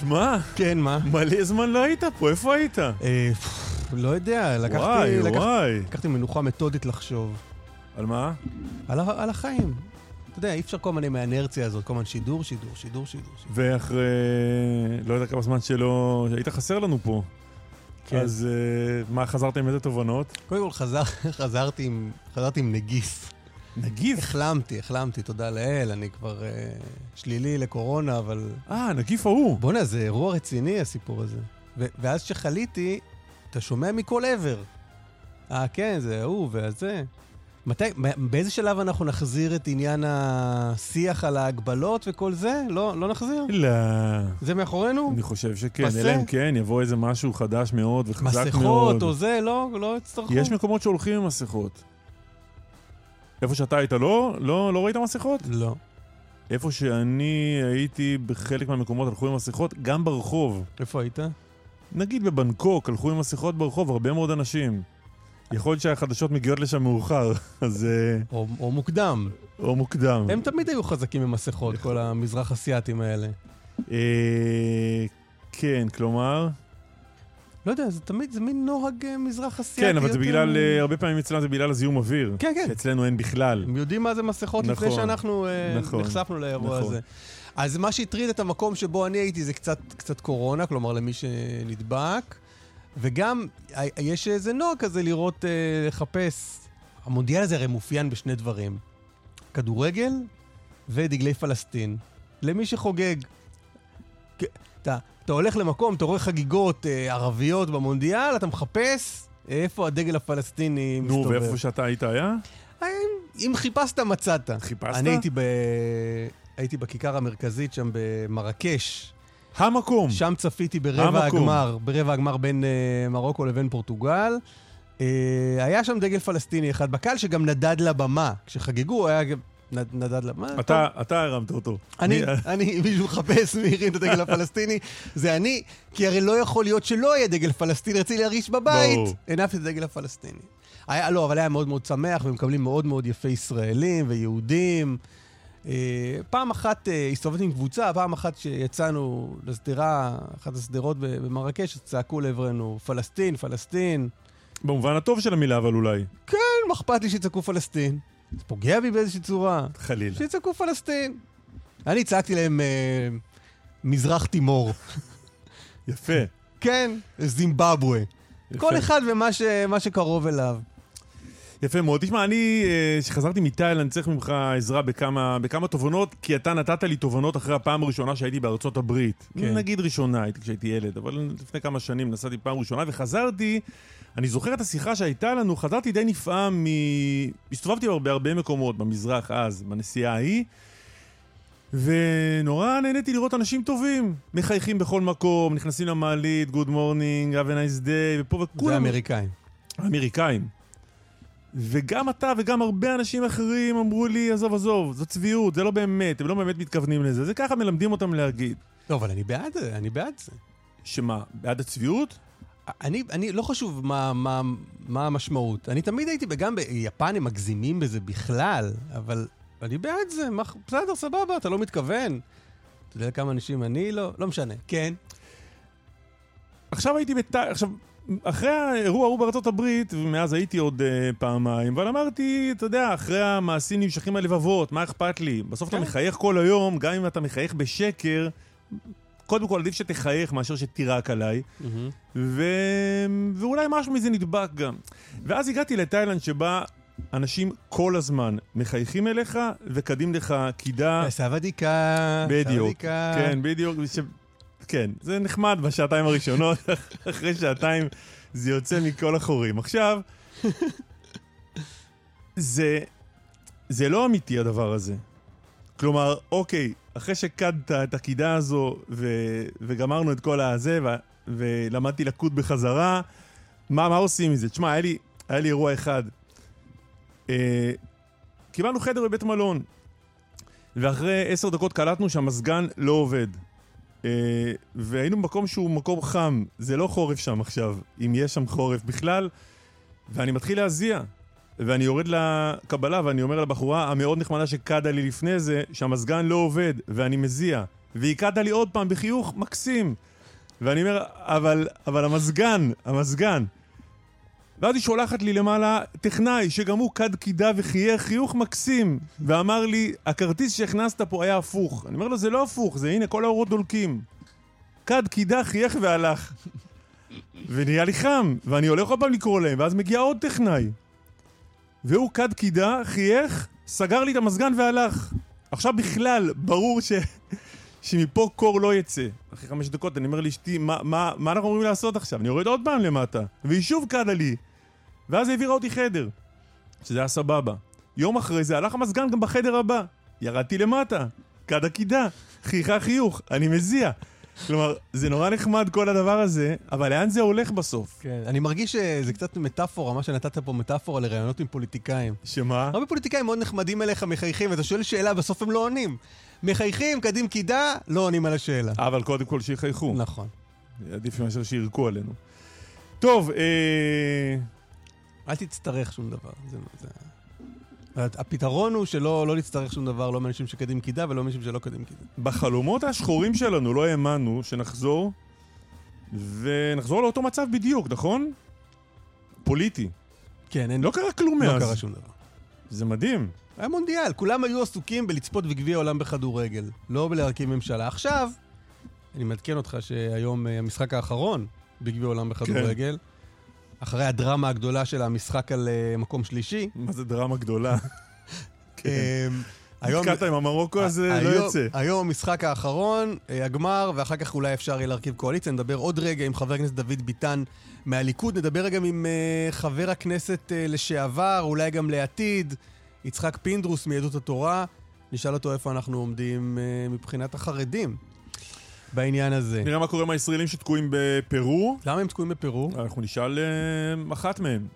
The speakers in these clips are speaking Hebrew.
תשמע, כן, מה? מלא זמן לא היית פה, איפה היית? אה, לא יודע, לקחתי, וואי, לקח- וואי. לקחתי מנוחה מתודית לחשוב. על מה? על, על החיים. אתה יודע, אי אפשר כל הזמן עם האנרציה הזאת, כל הזמן שידור, שידור, שידור, שידור. ואחרי... לא יודע כמה זמן שלא... היית חסר לנו פה. כן. אז אה, מה, חזרת עם איזה תובנות? קודם כל חזר, חזרתי, עם, חזרתי עם נגיף. נגיף. החלמתי, החלמתי, תודה לאל, אני כבר אה, שלילי לקורונה, אבל... אה, נגיף ההוא. בואנה, זה אירוע רציני הסיפור הזה. ו- ואז שחליתי, אתה שומע מכל עבר. אה, כן, זה ההוא והזה. מתי, באיזה שלב אנחנו נחזיר את עניין השיח על ההגבלות וכל זה? לא, לא נחזיר? לא. זה מאחורינו? אני חושב שכן? אלא אם כן יבוא איזה משהו חדש מאוד וחזק מאוד. מסכות או זה, לא, לא יצטרכו. יש מקומות שהולכים עם מסכות. איפה שאתה היית לא? לא, לא ראית מסכות? לא. איפה שאני הייתי, בחלק מהמקומות הלכו עם מסכות, גם ברחוב. איפה היית? נגיד בבנקוק, הלכו עם מסכות ברחוב, הרבה מאוד אנשים. יכול להיות שהחדשות מגיעות לשם מאוחר, אז... אה, או, או מוקדם. או מוקדם. הם תמיד היו חזקים עם מסכות, כל המזרח אסיאתים האלה. אה, כן, כלומר... לא יודע, זה תמיד, זה מין נוהג אה, מזרח אסיאתי. כן, אבל זה בגלל, אה, הרבה פעמים אצלנו זה בגלל הזיהום אוויר. כן, כן. שאצלנו אין בכלל. הם יודעים מה זה מסכות לפני נכון, שאנחנו אה, נכון, נחשפנו לאירוע נכון. הזה. אז מה שהטריד את המקום שבו אני הייתי זה קצת, קצת קורונה, כלומר למי שנדבק, וגם יש איזה נוהג כזה לראות, לחפש. המונדיאל הזה הרי מאופיין בשני דברים, כדורגל ודגלי פלסטין. למי שחוגג. אתה, אתה הולך למקום, אתה רואה חגיגות אה, ערביות במונדיאל, אתה מחפש איפה הדגל הפלסטיני נו, מסתובב. ואיפה שאתה היית היה? אם, אם חיפשת, מצאת. חיפשת? אני הייתי, ב... הייתי בכיכר המרכזית שם במרקש. המקום. שם צפיתי ברבע המקום. הגמר, ברבע הגמר בין uh, מרוקו לבין פורטוגל. Uh, היה שם דגל פלסטיני אחד בקהל שגם נדד לבמה. כשחגגו, היה נדד לבמה. אתה, אתה הרמת אותו. אני, אני, מישהו מחפש מי הרים את הדגל הפלסטיני, זה אני, כי הרי לא יכול להיות שלא יהיה דגל פלסטיני, רציתי להרגיש בבית. הנפתי את הדגל הפלסטיני. היה, לא, אבל היה מאוד מאוד שמח, ומקבלים מאוד מאוד יפי ישראלים ויהודים. אה, פעם אחת אה, הסתובבתי עם קבוצה, פעם אחת שיצאנו לשדרה, אחת השדרות במרקש, צעקו לעברנו, פלסטין, פלסטין. במובן הטוב של המילה, אבל אולי. כן, מה אכפת לי שיצעקו פלסטין? זה פוגע בי באיזושהי צורה. חלילה. שיצעקו פלסטין. אני צעקתי להם אה, מזרח תימור. יפה. כן, זימבבואה. כל אחד ומה ש, שקרוב אליו. יפה מאוד. תשמע, אני, אה, שחזרתי מתאילנד, צריך ממך עזרה בכמה, בכמה תובנות, כי אתה נתת לי תובנות אחרי הפעם הראשונה שהייתי בארצות הברית. כן. נגיד ראשונה, הייתי כשהייתי ילד, אבל לפני כמה שנים נסעתי פעם ראשונה, וחזרתי, אני זוכר את השיחה שהייתה לנו, חזרתי די נפעם מ... הסתובבתי בהרבה מקומות, במזרח אז, בנסיעה ההיא, ונורא נהניתי לראות אנשים טובים, מחייכים בכל מקום, נכנסים למעלית, Good morning, have a nice day, ופה זה וכולם... אמריקאים. האמריקאים. וגם אתה וגם הרבה אנשים אחרים אמרו לי, עזוב, עזוב, זו צביעות, זה לא באמת, הם לא באמת מתכוונים לזה. זה ככה מלמדים אותם להגיד. לא, אבל אני בעד זה, אני בעד זה. שמה, בעד הצביעות? אני, אני לא חשוב מה, מה, מה המשמעות. אני תמיד הייתי, וגם ביפן הם מגזימים בזה בכלל, אבל אני בעד זה, מה, בסדר, סבבה, אתה לא מתכוון. אתה יודע כמה אנשים אני לא, לא משנה. כן. עכשיו הייתי בת... עכשיו, אחרי האירוע ההוא בארצות הברית, ומאז הייתי עוד uh, פעמיים, אבל אמרתי, אתה יודע, אחרי המעשים נמשכים הלבבות, מה אכפת לי? בסוף אתה כן. מחייך כל היום, גם אם אתה מחייך בשקר, קודם כל עדיף שתחייך מאשר שתירק עליי, ו... ואולי משהו מזה נדבק גם. ואז הגעתי לתאילנד שבה אנשים כל הזמן מחייכים אליך וקדים לך קידה. סבדיקה, בדיוק. סבדיקה. כן, בדיוק. ש... כן, זה נחמד בשעתיים הראשונות, אחרי שעתיים זה יוצא מכל החורים. עכשיו, זה, זה לא אמיתי הדבר הזה. כלומר, אוקיי, אחרי שקדת את הקידה הזו ו... וגמרנו את כל הזה ו... ולמדתי לקוד בחזרה, מה, מה עושים מזה? תשמע, היה לי, היה לי אירוע אחד. אה, קיבלנו חדר בבית מלון, ואחרי עשר דקות קלטנו שהמזגן לא עובד. אה, והיינו במקום שהוא מקום חם, זה לא חורף שם עכשיו, אם יש שם חורף בכלל, ואני מתחיל להזיע. ואני יורד לקבלה ואני אומר לבחורה המאוד נחמדה שקדה לי לפני זה, שהמזגן לא עובד, ואני מזיע. והיא קדה לי עוד פעם בחיוך מקסים. ואני אומר, אבל, אבל המזגן, המזגן. ואז היא שולחת לי למעלה טכנאי, שגם הוא כד קידה וחייך חיוך מקסים, ואמר לי, הכרטיס שהכנסת פה היה הפוך. אני אומר לו, זה לא הפוך, זה הנה, כל האורות דולקים. כד קידה, חייך והלך. ונהיה לי חם, ואני הולך עוד פעם לקרוא להם, ואז מגיע עוד טכנאי. והוא כד קידה, חייך, סגר לי את המזגן והלך. עכשיו בכלל, ברור ש... שמפה קור לא יצא. אחרי חמש דקות אני אומר לאשתי, מה, מה, מה אנחנו אמורים לעשות עכשיו? אני יורד עוד פעם למטה. והיא שוב קדה לי. ואז העבירה אותי חדר. שזה היה סבבה. יום אחרי זה הלך המזגן גם בחדר הבא. ירדתי למטה. קדה קידה. חייכה חיוך. אני מזיע. כלומר, זה נורא נחמד כל הדבר הזה, אבל לאן זה הולך בסוף? כן, אני מרגיש שזה קצת מטאפורה, מה שנתת פה מטאפורה לראיונות עם פוליטיקאים. שמה? הרבה פוליטיקאים מאוד נחמדים אליך, מחייכים, ואתה שואל שאלה, בסוף הם לא עונים. מחייכים, קדים קידה, לא עונים על השאלה. אבל קודם כל שיחייכו. נכון. עדיף מאשר שירקו עלינו. טוב, אה... אל תצטרך שום דבר. זה, זה... הפתרון הוא שלא לא נצטרך שום דבר, לא מאנשים שקדים קידה ולא מאנשים שלא קדים קידה. בחלומות השחורים שלנו לא האמנו שנחזור, ונחזור לאותו מצב בדיוק, נכון? פוליטי. כן, אין... לא קרה כלום מאז. לא קרה שום דבר. זה מדהים. היה מונדיאל, כולם היו עסוקים בלצפות בגביע העולם בכדורגל, לא בלהרכיב ממשלה. עכשיו, אני מעדכן אותך שהיום אה, המשחק האחרון בגביע העולם בכדורגל, אחרי הדרמה הגדולה של המשחק על אה, מקום שלישי. מה זה דרמה גדולה? כן. אמ, היום- נתקעת עם המרוקו הזה, לא היום- יוצא. היום המשחק האחרון, אה, הגמר, ואחר כך אולי אפשר יהיה להרכיב קואליציה. נדבר עוד רגע עם חבר הכנסת דוד ביטן מהליכוד. נדבר גם עם אה, חבר הכנסת אה, לשעבר, אולי גם לעתיד, יצחק פינדרוס מיהדות התורה. נשאל אותו איפה אנחנו עומדים אה, מבחינת החרדים בעניין הזה. נראה מה קורה עם הישראלים שתקועים בפרו. למה הם תקועים בפרו? אנחנו נשאל אה, אחת מהם.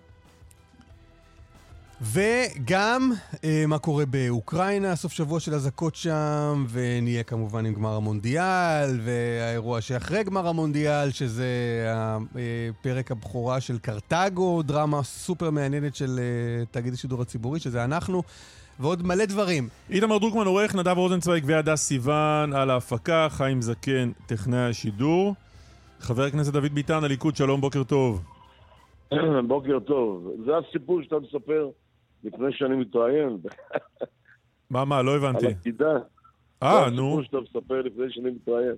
וגם אה, מה קורה באוקראינה, סוף שבוע של אזעקות שם, ונהיה כמובן עם גמר המונדיאל, והאירוע שאחרי גמר המונדיאל, שזה אה, פרק הבכורה של קרתגו, דרמה סופר מעניינת של אה, תאגיד השידור הציבורי, שזה אנחנו, ועוד מלא דברים. איתמר דרוקמן עורך, נדב רוזנצוויג והדס סיוון על ההפקה, חיים זקן, טכנאי השידור. חבר הכנסת דוד ביטן, הליכוד, שלום, בוקר טוב. בוקר טוב. זה הסיפור שאתה מספר לפני שאני מתראיין, מה, מה, לא על הבנתי. עתידה. אה, זה נו, הסיפור שאתה מספר לפני שאני מתראיין.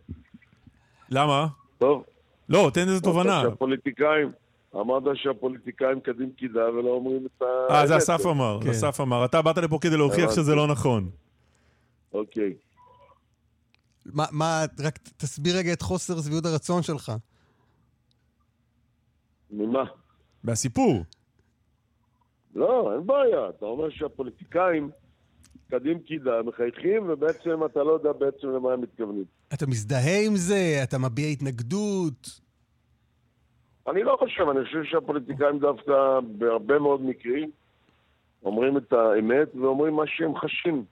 למה? טוב. לא, תן איזה תובנה. אמרת שהפוליטיקאים, אמרת שהפוליטיקאים קדים קידה ולא אומרים את ה... אה, זה האמת. אסף אמר, כן. אסף אמר. אתה באת לפה כדי להוכיח. שזה לא נכון. אוקיי. מה, מה, רק תסביר רגע את חוסר שביעות הרצון שלך. ממה? מהסיפור. לא, אין בעיה. אתה אומר שהפוליטיקאים קדים קידה, מחייכים, ובעצם אתה לא יודע בעצם למה הם מתכוונים. אתה מזדהה עם זה? אתה מביע התנגדות? אני לא חושב, אני חושב שהפוליטיקאים דווקא בהרבה מאוד מקרים אומרים את האמת ואומרים מה שהם חשים.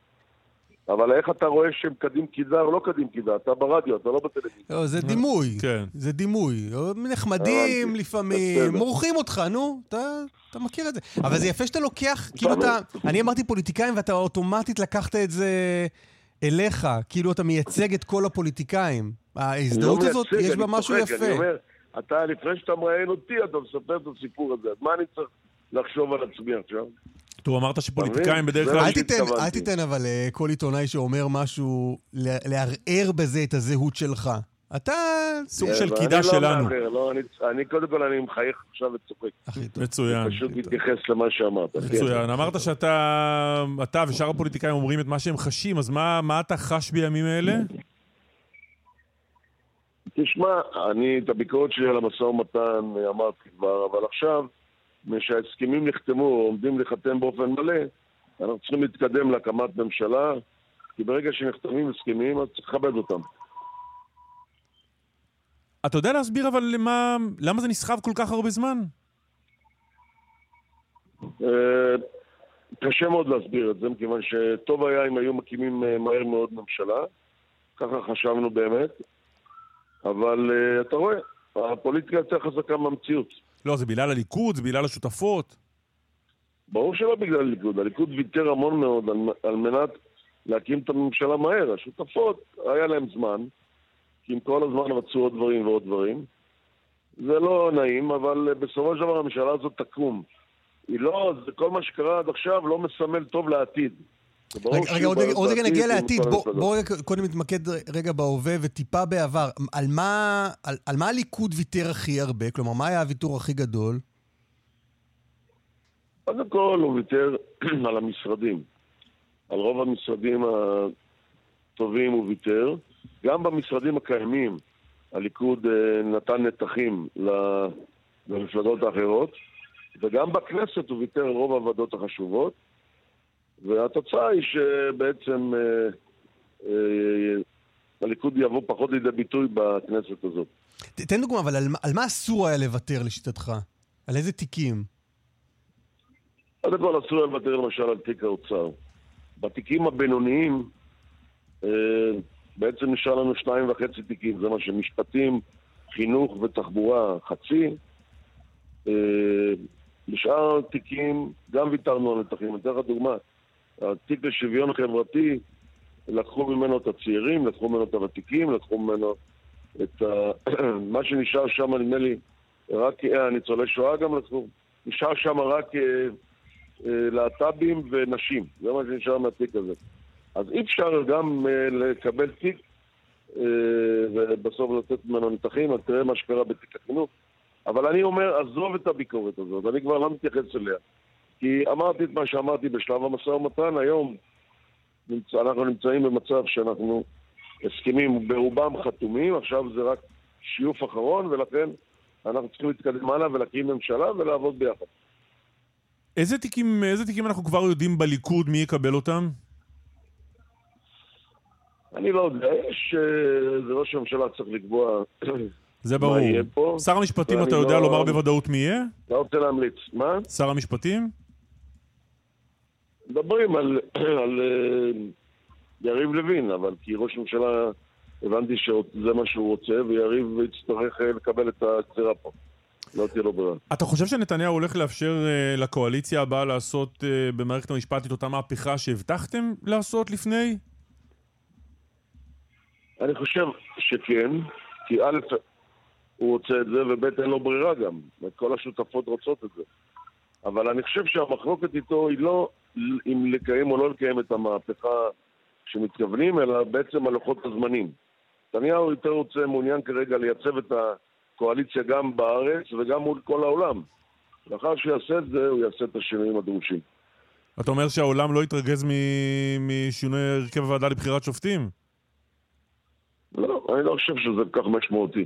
אבל איך אתה רואה שהם קדים קידה או לא קדים קידה? אתה ברדיו, אתה לא בטלוויזיה. לא, זה דימוי. כן. זה דימוי. נחמדים הבנתי. לפעמים. מורחים אותך, נו, אתה, אתה מכיר את זה. אבל זה יפה שאתה לוקח, כאילו אתה... אני אמרתי פוליטיקאים ואתה אוטומטית לקחת את זה אליך, כאילו אתה מייצג את כל הפוליטיקאים. ההזדהות אני לא הזאת, מייצג, יש בה אני משהו צוחק, יפה. אני אומר, אתה, לפני שאתה מראיין אותי, אתה מספר את הסיפור הזה. אז מה אני צריך לחשוב על עצמי עכשיו? טוב, אמרת שפוליטיקאים בדרך כלל... אל תיתן, שהתכוונתי. אל תיתן אבל אה, כל עיתונאי שאומר משהו, לערער בזה את הזהות שלך. אתה... סוג כן, של קידה אני לא שלנו. מהמר, לא, אני, אני קודם כל אני מחייך עכשיו וצוחק. מצוין. פשוט מתייחס למה שאמרת. כן. מצוין. אמרת שאתה אתה ושאר הפוליטיקאים אומרים את מה שהם חשים, אז מה מה אתה חש בימים אלה? תשמע, אני את הביקורת שלי על המשא ומתן אה, אמרתי כבר, אבל עכשיו, משההסכמים נחתמו, או עומדים להיחתם באופן מלא, אנחנו צריכים להתקדם להקמת ממשלה, כי ברגע שנחתמים הסכמים, אז צריך לכבד אותם. אתה יודע להסביר אבל למה, למה זה נסחב כל כך הרבה זמן? אה, קשה מאוד להסביר את זה, מכיוון שטוב היה אם היו מקימים אה, מהר מאוד ממשלה, ככה חשבנו באמת, אבל אה, אתה רואה, הפוליטיקה יותר חזקה מהמציאות. לא, זה בגלל הליכוד, זה בגלל השותפות. ברור שלא בגלל הליכוד, הליכוד ויתר המון מאוד על, על מנת להקים את הממשלה מהר. השותפות, היה להם זמן, כי הם כל הזמן רצו עוד דברים ועוד דברים. זה לא נעים, אבל בסופו של דבר הממשלה הזאת תקום. היא לא, כל מה שקרה עד עכשיו לא מסמל טוב לעתיד. רגע, עוד רגע- נגיע לעתיד. כל בוא- המפלגות. בוא רגע קודם נתמקד רגע בהווה וטיפה בעבר. על מה על- על מה הליכוד ויתר הכי הרבה? כלומר, מה היה הוויתור הכי גדול? קודם כל הוא ויתר על המשרדים. על רוב המשרדים הטובים הוא ויתר. גם במשרדים הקיימים הליכוד אה, נתן נתחים למפלגות האחרות, וגם בכנסת הוא ויתר על רוב הוועדות החשובות, והתוצאה היא שבעצם אה, אה, הליכוד יבוא פחות לידי ביטוי בכנסת הזאת. תן דוגמה, אבל על מה- על מה אסור היה לוותר לשיטתך? על איזה תיקים? קודם כל אסור היה לוותר למשל על תיק האוצר. בתיקים הבינוניים אה, בעצם נשאר לנו שניים וחצי תיקים, זה מה שמשפטים, חינוך ותחבורה חצי. אה, בשאר התיקים גם ויתרנו על נתחים. אני אתן לך דוגמה, התיק לשוויון חברתי, לקחו ממנו את הצעירים, לקחו ממנו את הוותיקים, לקחו ממנו את ה... מה שנשאר שם, נדמה לי, רק אה, ניצולי שואה גם לקחו. נשאר שם רק אה, אה, להט"בים ונשים, זה מה שנשאר מהתיק הזה. אז אי אפשר גם אה, לקבל תיק אה, ובסוף לתת ממנו נתחים, אז תראה מה שקרה בתיק החינוך. אבל אני אומר, עזוב את הביקורת הזאת, אני כבר לא מתייחס אליה. כי אמרתי את מה שאמרתי בשלב המשא ומתן, היום נמצא, אנחנו נמצאים במצב שאנחנו, הסכמים ברובם חתומים, עכשיו זה רק שיוף אחרון, ולכן אנחנו צריכים להתקדם הלאה ולהקים ממשלה ולעבוד ביחד. איזה תיקים, איזה תיקים אנחנו כבר יודעים בליכוד, מי יקבל אותם? אני לא יודע, יש... אה, זה ראש הממשלה צריך לקבוע זה מה ברור. יהיה פה. שר המשפטים, אתה יודע לא- לומר בוודאות מי יהיה? לא רוצה להמליץ. מה? שר המשפטים? מדברים על, על אה, יריב לוין, אבל כי ראש הממשלה, הבנתי שזה מה שהוא רוצה, ויריב יצטרך אה, לקבל את הגזירה פה. לא תהיה לו ברירה. אתה חושב שנתניהו הולך לאפשר אה, לקואליציה הבאה לעשות במערכת המשפט את אותה מהפכה שהבטחתם לעשות לפני? אני חושב שכן, כי א', הוא רוצה את זה, וב', אין לו ברירה גם. כל השותפות רוצות את זה. אבל אני חושב שהמחלוקת איתו היא לא אם לקיים או לא לקיים את המהפכה שמתכוונים, אלא בעצם על לוחות הזמנים. נתניהו יותר רוצה, מעוניין כרגע לייצב את הקואליציה גם בארץ וגם מול כל העולם. לאחר שהוא יעשה את זה, הוא יעשה את השינויים הדרושים. אתה אומר שהעולם לא יתרגז מ- משינוי הרכב הוועדה לבחירת שופטים? לא, אני לא חושב שזה כל כך משמעותי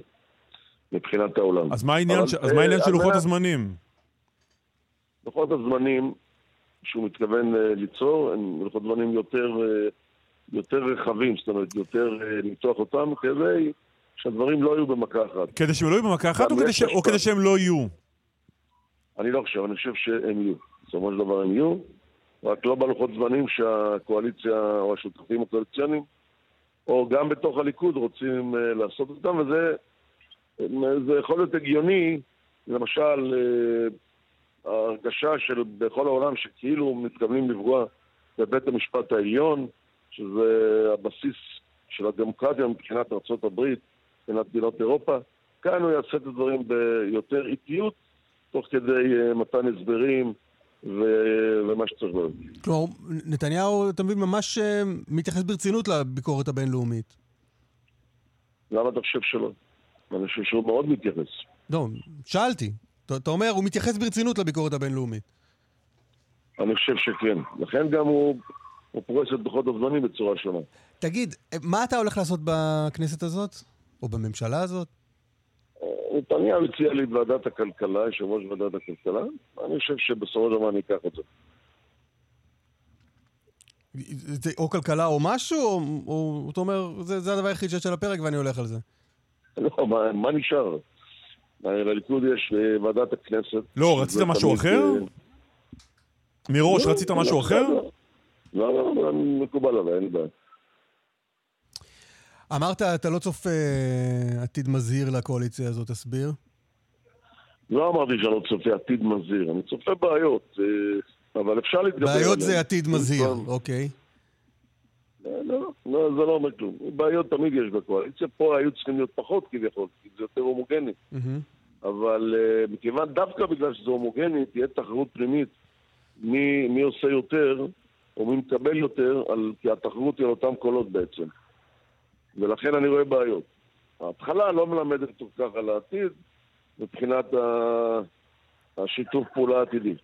מבחינת העולם. אז מה העניין, אבל, ש... אז מה אה, העניין של לוחות מנת- הזמנים? לוחות הזמנים שהוא מתכוון אה, ליצור הם לוחות זמנים יותר, אה, יותר רחבים, זאת אומרת, יותר אה, למתוח אותם, כדי שהדברים לא יהיו במכה אחת. כדי שהם לא יהיו במכה אחת או כדי, ש... או. כדי שהם לא יהיו? אני לא חושב, אני חושב שהם יהיו. בסופו של דבר הם יהיו, רק לא בלוחות זמנים שהקואליציה או השותפים הקואליציוניים, או גם בתוך הליכוד רוצים לעשות אותם, וזה זה יכול להיות הגיוני, למשל, ההרגשה של בכל העולם שכאילו מתכוונים לפגוע בבית המשפט העליון, שזה הבסיס של הדמוקרטיה מבחינת ארה"ב, מבחינת מדינות אירופה. כאן הוא יעשה את הדברים ביותר איטיות, תוך כדי אה, מתן הסברים ו- ומה שצריך להיות. כלומר, נתניהו, אתה מבין, ממש אה, מתייחס ברצינות לביקורת הבינלאומית. למה אתה חושב שלא? אני חושב שהוא מאוד מתייחס. לא, שאלתי. אתה אומר, הוא מתייחס ברצינות לביקורת הבינלאומית. אני חושב שכן. לכן גם הוא, הוא פורס את דוחות אובדנים בצורה שונה. תגיד, מה אתה הולך לעשות בכנסת הזאת? או בממשלה הזאת? נתניהו הציע לי את ועדת הכלכלה, יושב ראש ועדת הכלכלה, אני חושב שבסופו של דבר אני אקח את זה. זה או כלכלה או משהו, או, או אתה אומר, זה, זה הדבר היחיד שיש על הפרק ואני הולך על זה. לא, מה, מה נשאר? לליכוד יש אה, ועדת הכנסת. לא, רצית משהו תמיד, אחר? אה, מראש לא, רצית לא, משהו אחר? לא, לא, לא, מקובל עליי, אין בעיה. אמרת, אתה לא צופה אה, עתיד מזהיר לקואליציה הזאת, תסביר. לא אמרתי שאני לא צופה עתיד מזהיר, אני צופה בעיות, אה, אבל אפשר להתגבר עליהן. בעיות זה עתיד מזהיר. אוקיי. לא, לא, לא, זה לא אומר כלום. בעיות תמיד יש בקואליציה, פה היו צריכים להיות פחות כביכול, כי זה יותר הומוגני. אבל uh, מכיוון, דווקא בגלל שזה הומוגני, תהיה תחרות פנימית מי, מי עושה יותר, או מי מקבל יותר, על, כי התחרות היא על אותם קולות בעצם. ולכן אני רואה בעיות. ההתחלה לא מלמדת כל כך על העתיד, מבחינת. השיתוף פעולה העתידי.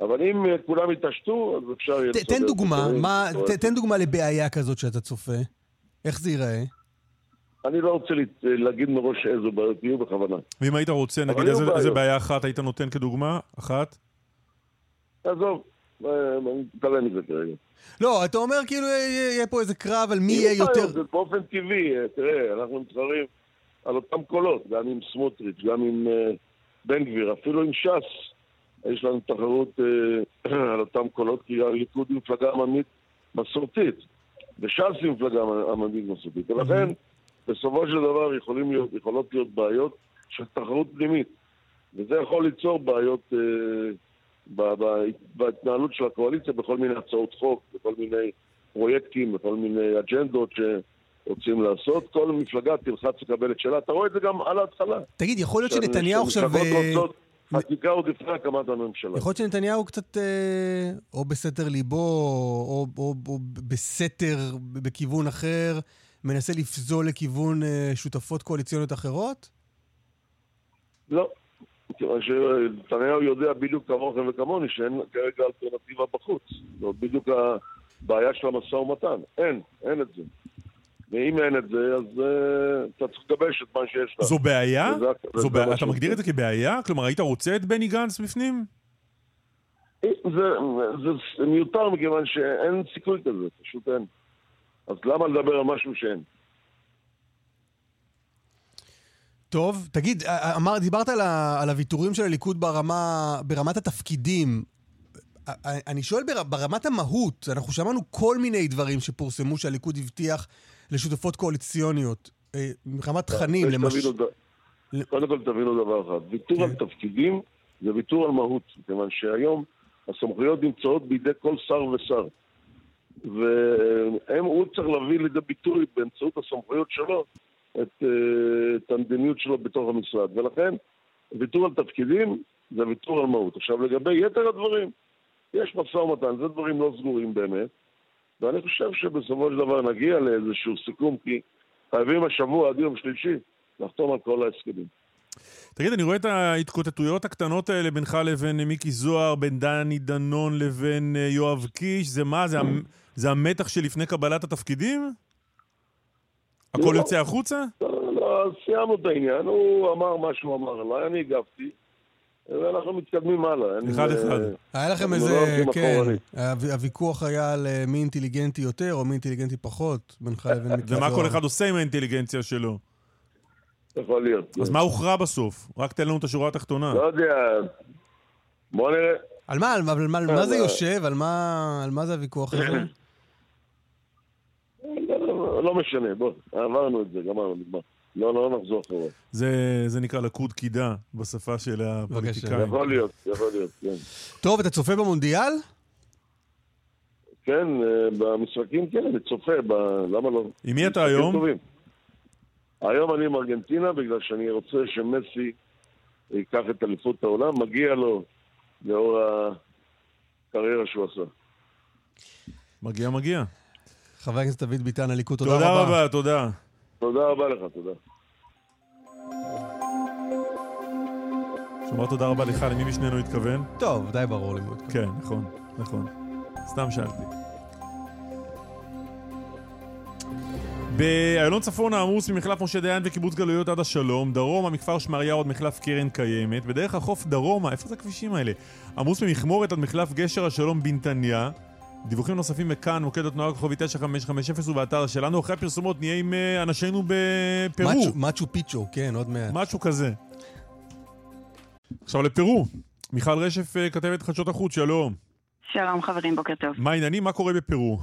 אבל אם אה, כולם יתעשתו, אז אפשר יהיה... תן דוגמה. מה- ת- תן דוגמה לבעיה כזאת שאתה צופה. איך זה ייראה? אני לא רוצה להגיד מראש איזו בעיות יהיו בכוונה. ואם היית רוצה, נגיד איזה איזה. בעיה אחת היית נותן כדוגמה? אחת? עזוב, אה, אני מתעלם מזה כרגע. לא, אתה אומר כאילו יהיה פה איזה קרב על מי יהיה יותר... זה באופן טבעי, אה, תראה, אנחנו מתחרים על אותם קולות, גם עם סמוטריץ', גם עם בן גביר, אפילו עם ש"ס. יש לנו תחרות אה, על אותם קולות, כי הליכוד היא מפלגה עממית מסורתית, וש"ס היא מפלגה עממית מסורתית. ולכן, בסופו של דבר להיות, יכולות להיות בעיות של תחרות פנימית. וזה יכול ליצור בעיות אה, בהתנהלות של הקואליציה בכל מיני הצעות חוק, בכל מיני פרויקטים, בכל מיני אג'נדות שרוצים לעשות. כל מפלגה תלחץ לקבל את שלה. אתה רואה את זה גם על ההתחלה. תגיד, יכול להיות שנתניהו עכשיו... שהמפלגות אה, רוצות חקיקה עוד לפני הקמת הממשלה. יכול להיות שנתניהו קצת אה, או בסתר ליבו, או, או, או בסתר בכיוון אחר, מנסה לפזול לכיוון אה, שותפות קואליציוניות אחרות? לא. מכיוון שנתניהו יודע בדיוק כמוכם וכמוני שאין כרגע אלטרנטיבה בחוץ. זאת בדיוק הבעיה של המשא ומתן. אין, אין את זה. ואם אין את זה, אז uh, אתה צריך לגבש את מה שיש לך. זו בעיה? וזה- זו בעיה? אתה. מגדיר את זה כבעיה? כלומר, היית רוצה את בני גנץ בפנים? זה, זה, זה מיותר מכיוון שאין סיכוי כזה, פשוט אין. אז למה לדבר על משהו שאין? טוב, תגיד, אה, אמר, דיברת על, ה, על הוויתורים של הליכוד ברמה, ברמת התפקידים. אה, אה, אני שואל בר, ברמת המהות, אנחנו שמענו כל מיני דברים שפורסמו שהליכוד הבטיח לשותפות קואליציוניות. אה, ברמת תכנים, יש למשל. קודם כל תבינו דבר אחד, ויתור כן. על תפקידים זה ויתור על מהות, מכיוון שהיום הסמכויות נמצאות בידי כל שר ושר. והוא צריך להביא לידי ביטוי באמצעות הסמכויות שלו את, אה, את המדיניות שלו בתוך המשרד. ולכן ויתור על תפקידים זה ויתור על מהות. עכשיו לגבי יתר הדברים, יש משא ומתן, זה דברים לא סגורים באמת, ואני חושב שבסופו של דבר נגיע לאיזשהו סיכום, כי חייבים השבוע עד יום שלישי לחתום על כל ההסכמים. תגיד, אני רואה את ההתקוטטויות הקטנות האלה בינך לבין מיקי זוהר, בין דני דנון לבין אה, יואב קיש, זה מה? זה, המ- זה המתח שלפני קבלת התפקידים? הכל לא. יוצא החוצה? לא, לא, אז סיימנו את העניין, הוא אמר מה שהוא אמר עליי, אני הגבתי, ואנחנו מתקדמים הלאה. אחד, אה, אחד. היה לכם איזה, לא כן, הוויכוח היה על אה, מי אינטליגנטי יותר או מי אינטליגנטי פחות, בינך לבין מיקי זוהר. ומה כל אחד עושה עם האינטליגנציה שלו? יכול להיות. אז מה הוכרע בסוף? רק תן לנו את השורה התחתונה. לא יודע, בוא נראה. על מה, על מה, על מה, על מה זה יושב? על מה, על מה זה הוויכוח הזה? לא, לא, לא משנה, בוא, עברנו את זה, גמרנו, נגמר. לא, לא נחזור אחורה. זה, זה נקרא לקוד קידה בשפה של הפוליטיקאים. יכול להיות, יכול להיות, כן. טוב, אתה צופה במונדיאל? כן, אה, במשחקים כן, אני צופה, ב... למה לא? עם מי אתה היום? טובים. היום אני עם ארגנטינה, בגלל שאני רוצה שמסי ייקח את אליפות העולם, מגיע לו לאור הקריירה שהוא עשה. מגיע, מגיע. חבר הכנסת דוד ביטן, הליכוד, תודה תודה רבה. רבה, תודה. תודה רבה לך, תודה. שאמר תודה רבה לך, למי משנינו התכוון? טוב, די ברור התכוון. כן, נכון, נכון. סתם שאלתי. באיילון צפון העמוס ממחלף משה דיין וקיבוץ גלויות עד השלום, דרומה מכפר שמריהו עד מחלף קרן קיימת, בדרך החוף דרומה, איפה זה הכבישים האלה? עמוס ממכמורת עד מחלף גשר השלום בנתניה. דיווחים נוספים מכאן, מוקד התנועה כוכבי 9550 ובאתר שלנו. אחרי הפרסומות נהיה עם אה, אנשינו בפרו. מאצ'ו- מאצ'ו פיצ'ו, כן, עוד מעט. משהו כזה. עכשיו לפרו. מיכל רשף, אה, כתבת חדשות החוץ, שלום. שלום חברים, בוקר טוב. מה העניינים? מה קורה בפרו?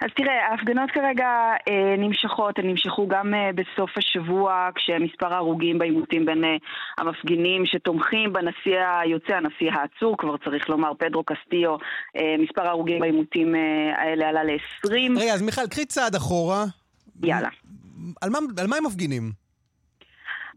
אז תראה, ההפגנות כרגע אה, נמשכות, הן נמשכו גם אה, בסוף השבוע, כשמספר ההרוגים בעימותים בין אה, המפגינים שתומכים בנשיא היוצא, הנשיא העצור, כבר צריך לומר, פדרו קסטיו, אה, מספר ההרוגים בעימותים אה, האלה עלה ל-20. רגע, אז מיכל, קחי צעד אחורה. יאללה. על מה, על מה הם מפגינים?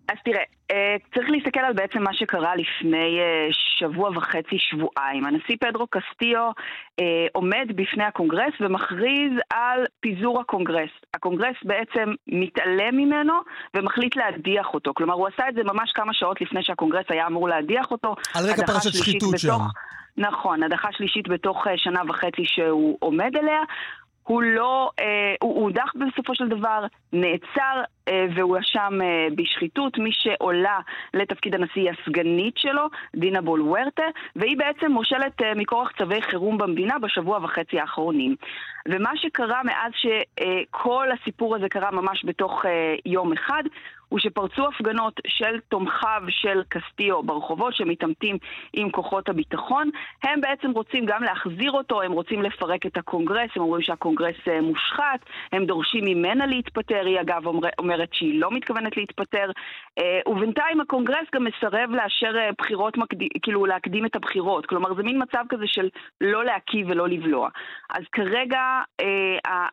אז תראה, אה, צריך להסתכל על בעצם מה שקרה לפני אה, שבוע וחצי, שבועיים. הנשיא פדרו קסטיו אה, עומד בפני הקונגרס ומכריז על פיזור הקונגרס. הקונגרס בעצם מתעלם ממנו ומחליט להדיח אותו. כלומר, הוא עשה את זה ממש כמה שעות לפני שהקונגרס היה אמור להדיח אותו. על רקע פרשת שחיתות שם. בתוך- נכון, הדחה שלישית בתוך שנה וחצי שהוא עומד אליה. הוא לא, אה, הוא הודח בסופו של דבר, נעצר אה, והואשם אה, בשחיתות. מי שעולה לתפקיד הנשיא היא הסגנית שלו, דינה בולוורטה, והיא בעצם מושלת אה, מכורח צווי חירום במדינה בשבוע וחצי האחרונים. ומה שקרה מאז שכל הסיפור הזה קרה ממש בתוך אה, יום אחד, הוא שפרצו הפגנות של תומכיו של קסטיו ברחובות שמתעמתים עם כוחות הביטחון. הם בעצם רוצים גם להחזיר אותו, הם רוצים לפרק את הקונגרס, הם אומרים שהקונגרס אה, מושחת, הם דורשים ממנה להתפטר, היא אגב אומר, אומרת שהיא לא מתכוונת להתפטר, אה, ובינתיים הקונגרס גם מסרב לאשר אה, בחירות, מקד... כאילו להקדים את הבחירות, כלומר זה מין מצב כזה של לא להקיא ולא לבלוע. אז כרגע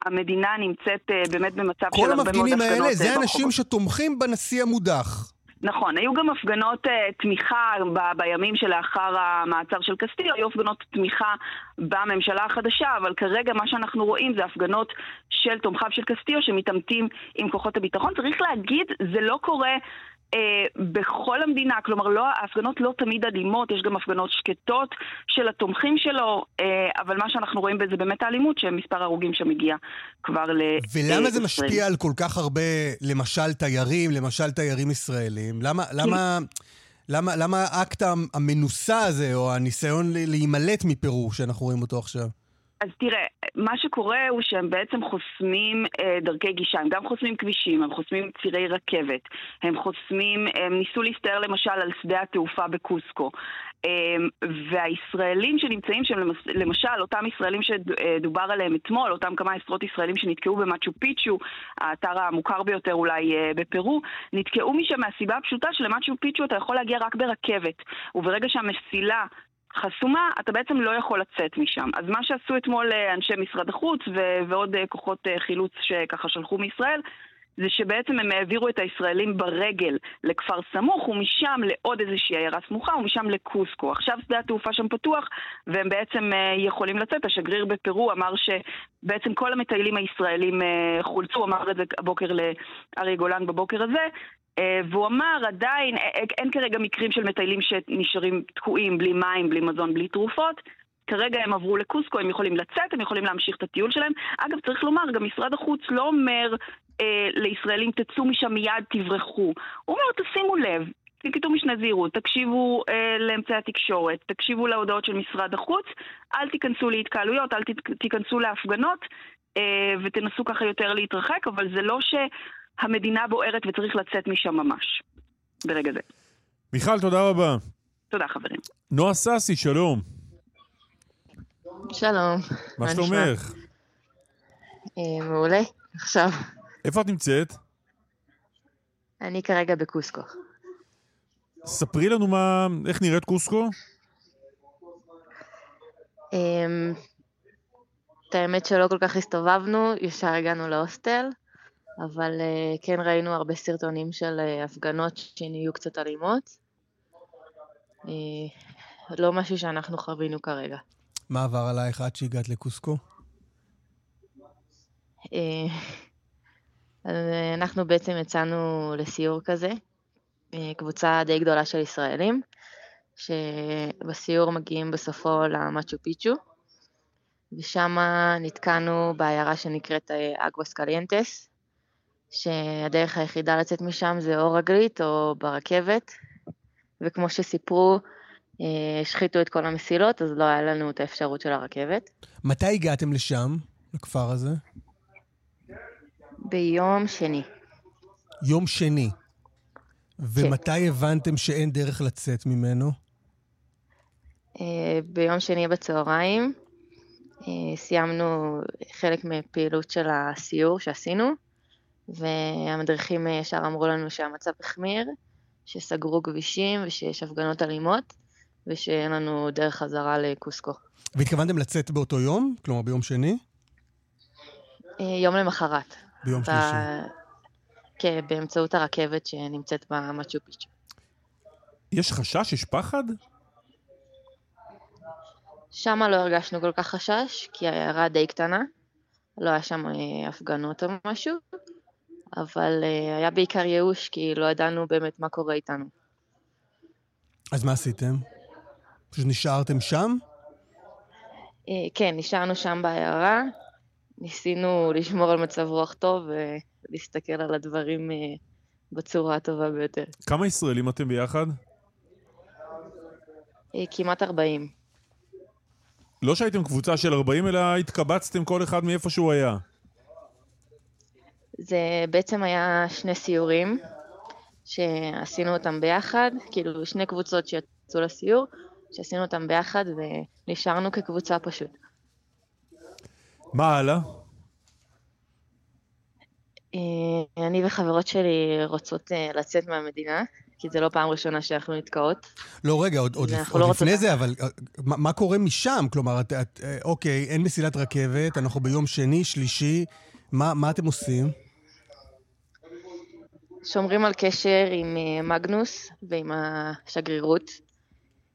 המדינה נמצאת באמת במצב של כל הרבה מאוד המפגינים הפגנות האלה אה, זה אנשים. שתומכים בנשיא המודח. נכון, היו גם הפגנות uh, תמיכה ב- בימים שלאחר המעצר של קסטיו, היו הפגנות תמיכה בממשלה החדשה, אבל כרגע מה שאנחנו רואים זה הפגנות של תומכיו של קסטיו שמתעמתים עם כוחות הביטחון. צריך להגיד, זה לא קורה... אה, בכל המדינה, כלומר לא, ההפגנות לא תמיד אלימות, יש גם הפגנות שקטות של התומכים שלו, אה, אבל מה שאנחנו רואים בזה באמת האלימות, שמספר ההרוגים שם הגיע כבר ל... ולמה זה אה, משפיע על כל כך הרבה, למשל תיירים, למשל תיירים ישראלים? למה, למה, למה, למה האקט המנוסה הזה, או הניסיון להימלט מפרו, שאנחנו רואים אותו עכשיו? אז תראה, מה שקורה הוא שהם בעצם חוסמים אה, דרכי גישה, הם גם חוסמים כבישים, הם חוסמים צירי רכבת, הם חוסמים, הם ניסו להסתער למשל על שדה התעופה בקוסקו. אה, והישראלים שנמצאים שם, למשל, אותם ישראלים שדובר עליהם אתמול, אותם כמה עשרות ישראלים שנתקעו במצ'ו פיצ'ו, האתר המוכר ביותר אולי אה, בפרו, נתקעו משם מהסיבה הפשוטה שלמצ'ו פיצ'ו אתה יכול להגיע רק ברכבת, וברגע שהמסילה חסומה, אתה בעצם לא יכול לצאת משם. אז מה שעשו אתמול אה, אנשי משרד החוץ ו- ועוד אה, כוחות אה, חילוץ שככה שלחו מישראל, זה שבעצם הם העבירו את הישראלים ברגל לכפר סמוך, ומשם לעוד איזושהי עיירה סמוכה, ומשם לקוסקו. עכשיו שדה התעופה שם פתוח, והם בעצם יכולים לצאת. השגריר בפרו אמר שבעצם כל המטיילים הישראלים חולצו, אמר את זה הבוקר לאריה גולן בבוקר הזה, והוא אמר, עדיין אה, אין כרגע מקרים של מטיילים שנשארים תקועים בלי מים, בלי מזון, בלי תרופות. כרגע הם עברו לקוסקו, הם יכולים לצאת, הם יכולים להמשיך את הטיול שלהם. אגב, צריך לומר, גם משרד החוץ לא אומר אה, לישראלים, תצאו משם מיד, תברחו. הוא אומר, תשימו לב, תנקטו משנה זהירות, תקשיבו אה, לאמצעי התקשורת, תקשיבו להודעות של משרד החוץ, אל תיכנסו להתקהלויות, אל תיכנסו להפגנות, אה, ותנסו ככה יותר להתרחק, אבל זה לא שהמדינה בוערת וצריך לצאת משם ממש, ברגע זה. מיכל, תודה רבה. תודה חברים. נועה ססי, שלום. שלום. מה? שלומך? אה, מעולה. עכשיו, איפה את נמצאת? אני כרגע בקוסקו. ספרי לנו מה, איך נראית קוסקו? אמ, את האמת שלא כל כך הסתובבנו, ישר הגענו להוסטל, אבל אה, כן ראינו הרבה סרטונים של אה, הפגנות שנהיו קצת אלימות. אה, לא משהו שאנחנו חווינו כרגע. מה עבר עלייך עד שהגעת לקוסקו? אנחנו בעצם יצאנו לסיור כזה, קבוצה די גדולה של ישראלים, שבסיור מגיעים בסופו למצ'ו פיצ'ו, ושם נתקענו בעיירה שנקראת אגווס קליינטס, שהדרך היחידה לצאת משם זה או רגלית או ברכבת, וכמו שסיפרו, אה, השחיתו את כל המסילות, אז לא היה לנו את האפשרות של הרכבת. מתי הגעתם לשם, לכפר הזה? ביום שני. יום שני. ומתי הבנתם שאין דרך לצאת ממנו? אה, ביום שני בצהריים אה, סיימנו חלק מפעילות של הסיור שעשינו, והמדריכים אה, ישר אמרו לנו שהמצב החמיר, שסגרו כבישים ושיש הפגנות אלימות, ושאין לנו דרך חזרה לקוסקו. והתכוונתם לצאת באותו יום? כלומר, ביום שני? אה, יום למחרת. ביום ב- שלישי. כן, באמצעות הרכבת שנמצאת במצ'ו פיצ'ו. יש חשש? יש פחד? שם לא הרגשנו כל כך חשש, כי העיירה די קטנה, לא היה שם אה, הפגנות או משהו, אבל אה, היה בעיקר ייאוש, כי לא ידענו באמת מה קורה איתנו. אז מה עשיתם? פשוט נשארתם שם? אה, כן, נשארנו שם בעיירה, ניסינו לשמור על מצב רוח טוב ולהסתכל על הדברים אה, בצורה הטובה ביותר. כמה ישראלים אתם ביחד? כמעט 40. לא שהייתם קבוצה של 40, אלא התקבצתם כל אחד מאיפה שהוא היה. זה בעצם היה שני סיורים שעשינו אותם ביחד, כאילו שני קבוצות שיצאו לסיור, שעשינו אותם ביחד ונשארנו כקבוצה פשוט. מה הלאה? אה, אני וחברות שלי רוצות אה, לצאת מהמדינה, כי זה לא פעם ראשונה שאנחנו נתקעות. לא, רגע, עוד, עוד, אנחנו עוד לא לפני רוצות- זה, אבל אה, מה, מה קורה משם? כלומר, את, את, אוקיי, אין מסילת רכבת, אנחנו ביום שני, שלישי, מה, מה אתם עושים? שומרים על קשר עם אה, מגנוס ועם השגרירות,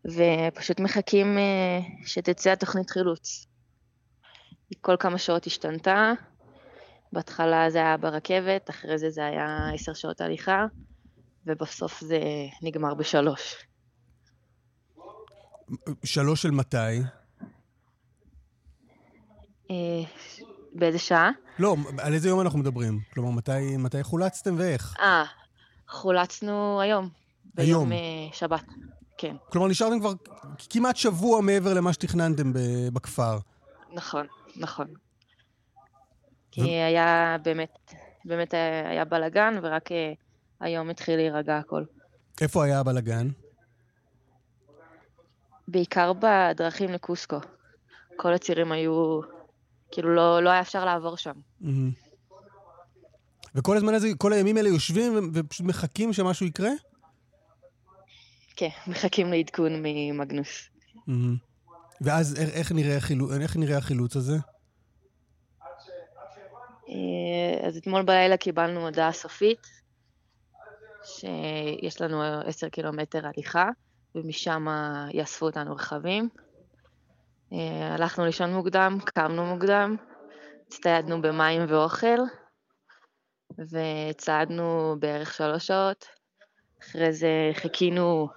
ופשוט מחכים אה, שתצא התוכנית חילוץ. היא כל כמה שעות השתנתה, בהתחלה זה היה ברכבת, אחרי זה זה היה עשר שעות הליכה, ובסוף זה נגמר בשלוש. שלוש של מתי? באיזה שעה? לא, על איזה יום אנחנו מדברים? כלומר, מתי, מתי חולצתם ואיך? אה, חולצנו היום. היום. ביום אה, שבת, כן, כלומר, נשארתם כבר כמעט שבוע מעבר למה שתכננתם בכפר. נכון, נכון. כי היה באמת, באמת היה, בלאגן, ורק אה, היום התחיל להירגע הכל. איפה היה הבלגן? בעיקר בדרכים לקוסקו. כל הצירים היו, כאילו לא, לא היה אפשר לעבור שם. מהמם. וכל הזמן הזה, כל הימים האלה יושבים ופשוט מחכים שמשהו יקרה? כן, מחכים לעדכון ממגנוס. מהמם. ואז איך, איך, נראה החילו, איך נראה החילוץ הזה? אה, אז אתמול בלילה קיבלנו הודעה סופית, שיש לנו עשר קילומטר הליכה, ומשם יאספו אותנו רכבים. אה, הלכנו לישון מוקדם, קמנו מוקדם, הצטיידנו במים ואוכל, וצעדנו בערך שלוש שעות. אחרי זה חיכינו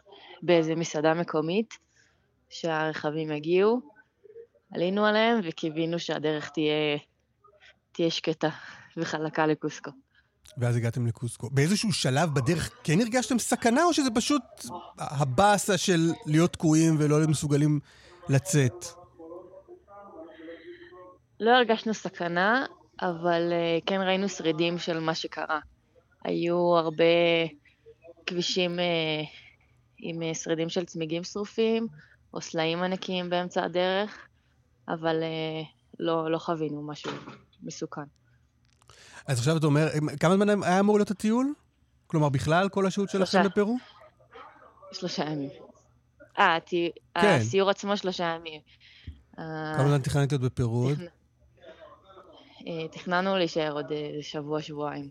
באיזה מסעדה מקומית שהרכבים יגיעו, עלינו עליהם וקיווינו שהדרך תהיה, תהיה שקטה וחלקה לקוסקו. ואז הגעתם לקוסקו. באיזשהו שלב בדרך כן הרגשתם סכנה, או שזה פשוט הבאסה של להיות תקועים ולא מסוגלים לצאת? לא הרגשנו סכנה, אבל אה, כן ראינו שרידים של מה שקרה. היו הרבה כבישים אה, עם אה, שרידים של צמיגים שרופים, או סלעים ענקיים באמצע הדרך, אבל לא, לא חווינו משהו מסוכן. אז עכשיו אתה אומר, כמה זמן היה אמור להיות הטיול? כלומר, בכלל, כל השהות שלכם. בפרו? שלושה ימים. אה, כן. הסיור עצמו שלושה ימים. כמה זמן תכננת להיות בפרו תכננו להישאר עוד אה, שבוע, שבועיים.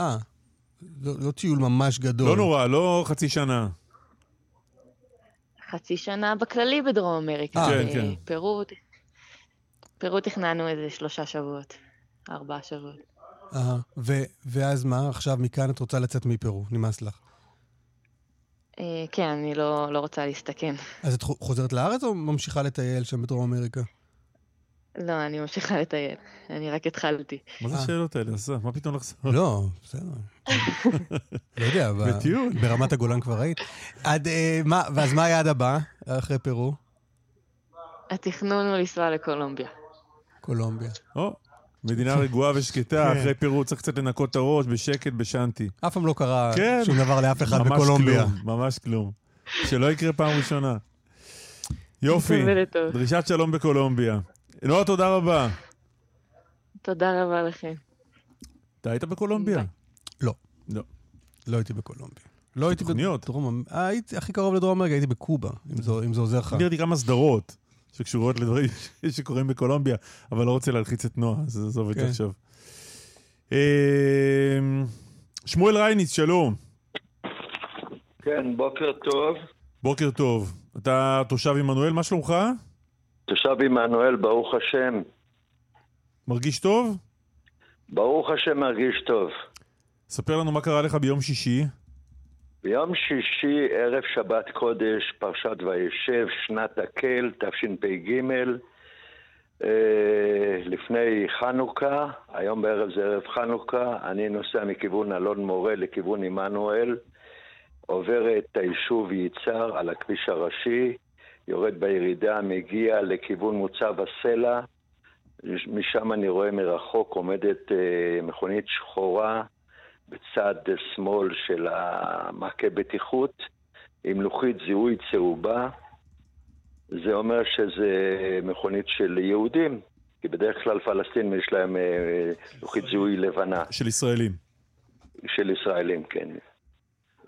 אה, לא לא טיול ממש גדול. לא נורא, לא חצי שנה. חצי שנה בכללי בדרום אמריקה. אה, כן, אה, כן. פרו, פרו תכננו איזה שלושה שבועות, ארבעה שבועות. אה, ו- ואז מה? עכשיו מכאן את רוצה לצאת מפרו, נמאס לך. אה, כן, אני לא, לא רוצה להסתכן. אז את חו- חוזרת לארץ או ממשיכה לטייל שם בדרום אמריקה? לא, אני ממשיכה לטייל. אני רק התחלתי. מה זה אה. השאלות האלה? עשה? מה פתאום לחזור? לא, בסדר. לא יודע, בטיול. ברמת הגולן כבר היית. עד, אה, מה, ואז מה היעד הבא אחרי פרו? התכנון הוא לנסוע לקולומביה. קולומביה. או, מדינה רגועה ושקטה, כן. אחרי פירוט צריך קצת לנקות את הראש בשקט, בשנטי. אף פעם לא קרה כן. שום דבר לאף אחד ממש בקולומביה. כלום, ממש כלום. שלא יקרה פעם ראשונה. יופי. דרישת שלום בקולומביה. נועה, תודה רבה. תודה רבה לכם. אתה היית בקולומביה? לא, לא. לא הייתי בקולומביה. לא הייתי. בדרום אמ- הייתי הכי קרוב לדרום אמריקה, הייתי בקובה, אם זה- אם זה עוזר לך. אני ראיתי כמה סדרות שקשורות לדברים שקורים בקולומביה, אבל לא רוצה להלחיץ את נועה, אז עזוב את זה כן. עכשיו. אה, שמואל רייניץ, שלום. כן, בוקר טוב. בוקר טוב. אתה תושב עמנואל, מה שלומך? תושב עמנואל, ברוך השם. מרגיש טוב? ברוך השם מרגיש טוב. ספר לנו מה קרה לך ביום שישי. ביום שישי, ערב שבת קודש, פרשת וישב, שנת הקל, תשפ"ג, אה, לפני חנוכה, היום בערב זה ערב חנוכה, אני נוסע מכיוון אלון מורה לכיוון עמנואל, עובר את היישוב יצהר על הכביש הראשי, יורד בירידה, מגיע לכיוון מוצב הסלע, משם אני רואה מרחוק עומדת אה, מכונית שחורה בצד שמאל של המעקה בטיחות עם לוחית זיהוי צהובה. זה אומר שזה מכונית של יהודים, כי בדרך כלל פלסטינים יש להם אה, לוחית זיהוי לבנה. של ישראלים. של ישראלים, כן.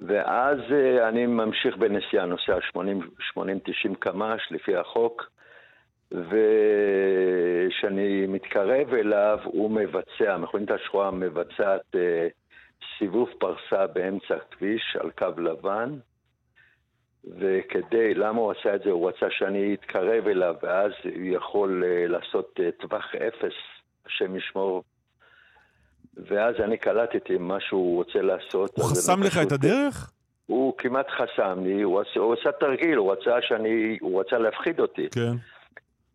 ואז אה, אני ממשיך בנסיעה, נוסע 80-90 קמ"ש לפי החוק, וכשאני מתקרב אליו, הוא מבצע, המכונית השחורה מבצעת אה, סיבוב פרסה באמצע הכביש על קו לבן, וכדי, למה הוא עשה את זה? הוא רצה שאני אתקרב אליו, ואז הוא יכול אה, לעשות טווח אפס, השם ישמור. ואז אני קלטתי מה שהוא רוצה לעשות. הוא חסם לך את הדרך? הוא כמעט חסם לי, הוא עשה, הוא עשה תרגיל, הוא רצה שאני, הוא רצה להפחיד אותי. כן.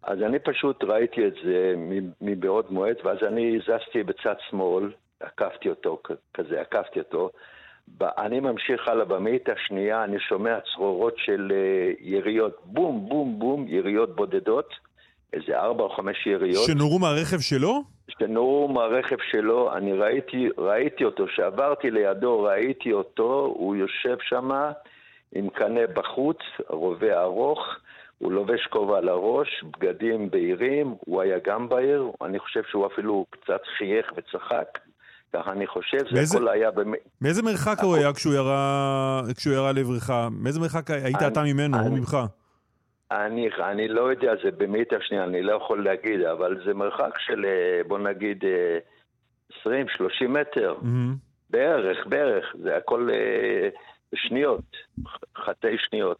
אז אני פשוט ראיתי את זה מבעוד מועד, ואז אני זזתי בצד שמאל, עקפתי אותו, כזה, עקפתי אותו. אני ממשיך הלאה במאית השנייה, אני שומע צרורות של אה, יריות, בום, בום, בום, יריות בודדות, איזה ארבע או חמש יריות. שנורו מהרכב שלו? שנורו מהרכב שלו, אני ראיתי, ראיתי אותו, כשעברתי לידו ראיתי אותו, הוא יושב שם עם קנה בחוץ, רובה ארוך, הוא לובש כובע על הראש, בגדים בהירים, הוא היה גם בעיר, אני חושב שהוא אפילו קצת חייך וצחק, ככה אני חושב, זה הכל היה באמת... מאיזה מרחק הוא היה כשהוא ירה, כשהוא ירה לעברך? מאיזה מרחק היית אני- אתה ממנו או אני- ממך? אני, אני לא יודע, זה במאית השנייה, אני לא יכול להגיד, אבל זה מרחק של, אה, בוא נגיד, אה, 20-30 מטר. מהמם. בערך, בערך, זה הכל אה, שניות, חטאי שניות.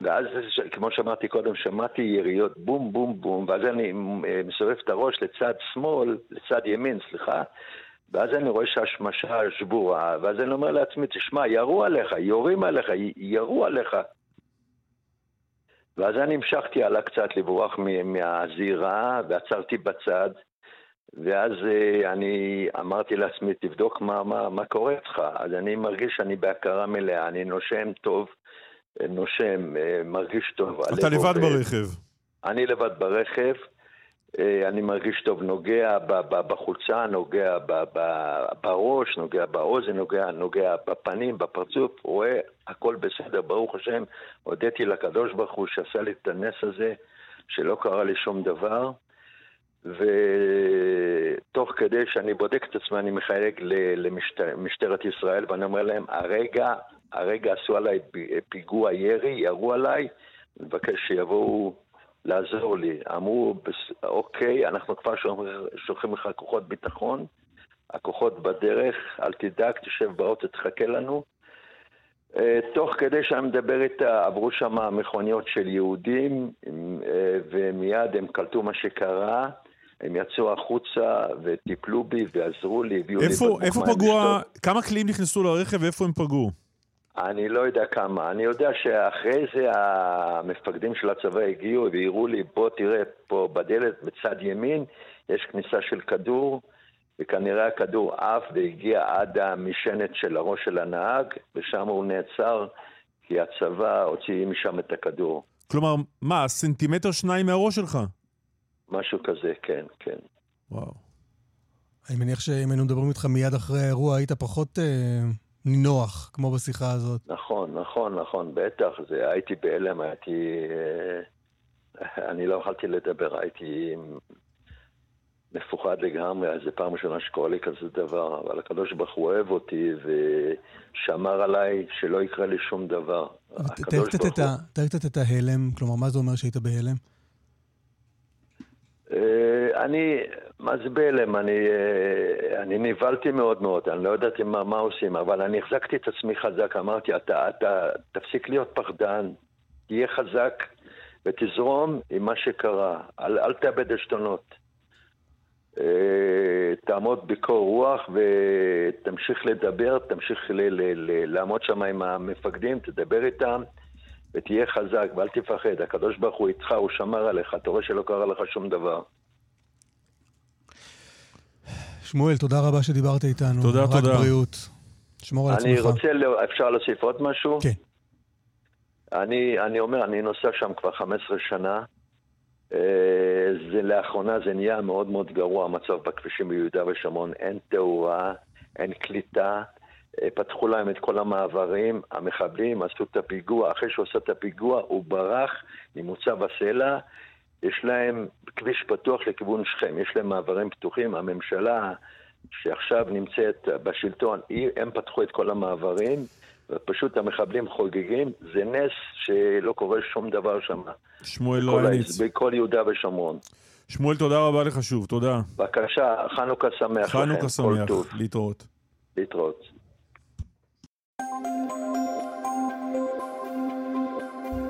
ואז, כמו שאמרתי קודם, שמעתי יריות בום בום בום, ואז אני אה, מסובב את הראש לצד שמאל, לצד ימין, סליחה, ואז אני רואה שהשמשה שבורה, ואז אני אומר לעצמי, תשמע, ירו עליך, יורים עליך, ירו עליך. ואז אני המשכתי הלאה קצת לברוח מהזירה, ועצרתי בצד, ואז אה, אני אמרתי לעצמי, תבדוק מה, מה, מה קורה איתך. אז אני מרגיש שאני בהכרה מלאה, אני נושם טוב, אה, נושם, אה, מרגיש טוב. אתה לבד. ברכב. אני לבד ברכב, אני מרגיש טוב, נוגע בחולצה, נוגע בראש, נוגע באוזן, נוגע, נוגע בפנים, בפרצוף, רואה הכל בסדר, ברוך השם. הודיתי לקדוש ברוך הוא שעשה לי את הנס הזה, שלא קרה לי שום דבר. ותוך כדי שאני בודק את עצמי, אני מחייג למשטרת ישראל, ואני אומר להם, הרגע, הרגע עשו עליי פיגוע ירי, ירו עליי, אני מבקש שיבואו לעזור לי. אמרו, "בס- אוקיי, אנחנו כבר שולחים- לך כוחות ביטחון, הכוחות בדרך, אל תדאג, תשב באוטו, תחכה לנו. אה, תוך כדי שאני מדבר איתה, עברו שם מכוניות של יהודים, אה, ומיד הם קלטו מה שקרה, הם יצאו החוצה וטיפלו בי ועזרו לי, הביאו לי איפה, פגעו. כמה כלים נכנסו לרכב ואיפה הם פגעו? אני לא יודע כמה. אני יודע שאחרי זה המפקדים של הצבא הגיעו והראו לי, בוא תראה, פה בדלת בצד ימין יש כניסה של כדור, וכנראה הכדור עף והגיע עד המשענת של הראש של הנהג, ושם הוא נעצר, כי הצבא הוציא משם את הכדור. כלומר, מה, סנטימטר שניים מהראש שלך? משהו כזה, כן, כן. וואו. אני מניח שאם היינו מדברים איתך מיד אחרי האירוע, היית פחות אה, נינוח, כמו בשיחה הזאת. נכון, נכון, נכון, בטח, זה, הייתי בהלם, הייתי... אה, אני לא יכולתי לדבר, הייתי מפוחד לגמרי, זו פעם ראשונה שקורה לי כזה דבר, אבל הקדוש ברוך הוא אוהב אותי ושמר עליי שלא יקרה לי שום דבר. קצת את תאר קצת את ההלם, כלומר, מה זה אומר שהיית בהלם? אה, אני, מה זה בהלם? אני, אה, אני נבהלתי מאוד מאוד, אני לא ידעתי מה, מה עושים, אבל אני החזקתי את עצמי חזק, אמרתי, אתה, אתה תפסיק להיות פחדן, תהיה חזק ותזרום עם מה שקרה, אל, אל תאבד עשתונות. אה, תעמוד בקור רוח ותמשיך לדבר, תמשיך ל, ל, ל, לעמוד שם עם המפקדים, תדבר איתם. ותהיה חזק ואל תפחד, הקדוש ברוך הוא איתך, הוא שמר עליך, אתה רואה שלא קרה לך שום דבר. שמואל, תודה רבה שדיברת איתנו. תודה, רק תודה. בריאות. שמור על אני עצמך. רוצה, ל- אפשר להוסיף עוד משהו? כן. אני, אני אומר, אני נוסע שם כבר 15 שנה. אה, זה לאחרונה זה נהיה מאוד מאוד גרוע המצב בכבישים ביהודה ושומרון. אין תאורה, אין קליטה. אה, פתחו להם את כל המעברים, המחבלים עשו את הפיגוע, אחרי שהוא עשה את הפיגוע הוא ברח ממוצא בסלע, יש להם כביש פתוח לכיוון שכם, יש להם מעברים פתוחים, הממשלה שעכשיו נמצאת בשלטון, הם פתחו את כל המעברים, ופשוט המחבלים חוגגים, זה נס שלא קורה שום דבר שם. שמואל לויניץ. ה- בכל יהודה ושומרון. שמואל, תודה רבה לך שוב, תודה. בבקשה, חנוכה שמח לכם. חנוכה כל שמח, טוב. להתראות. להתראות.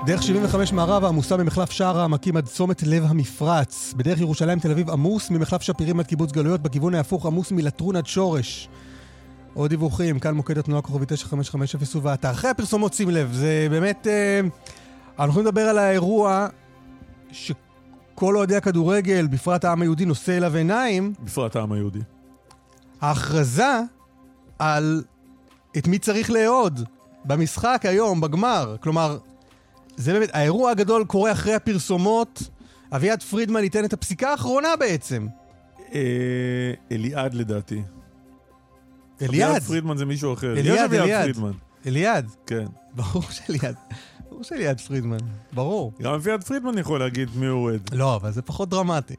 דרך 75 מערב עמוסה ממחלף שער העמקים עד צומת לב המפרץ. בדרך ירושלים תל אביב עמוס ממחלף שפירים עד קיבוץ גלויות, בכיוון ההפוך עמוס מלטרון עד שורש. עוד דיווחים, כאן מוקד התנועה כוכבי 9550 ובאתר. אחרי הפרסומות שים לב, זה באמת... אה, אנחנו הולכים לדבר על האירוע שכל אוהדי הכדורגל, בפרט העם היהודי, נושא אליו עיניים, בפרט העם היהודי. ההכרזה על את מי צריך לאהוד במשחק היום, בגמר. כלומר, זה באמת, האירוע הגדול קורה אחרי הפרסומות. אביעד פרידמן ייתן את הפסיקה האחרונה בעצם. אה, אליעד לדעתי. אליעד, אביעד פרידמן זה מישהו אחר. אליעד, אליעד. אליעד, כן. ברור שאליעד, ברור שאליעד פרידמן, ברור. גם אביעד פרידמן יכול להגיד מי הוא אוהד. לא, אבל זה פחות דרמטי.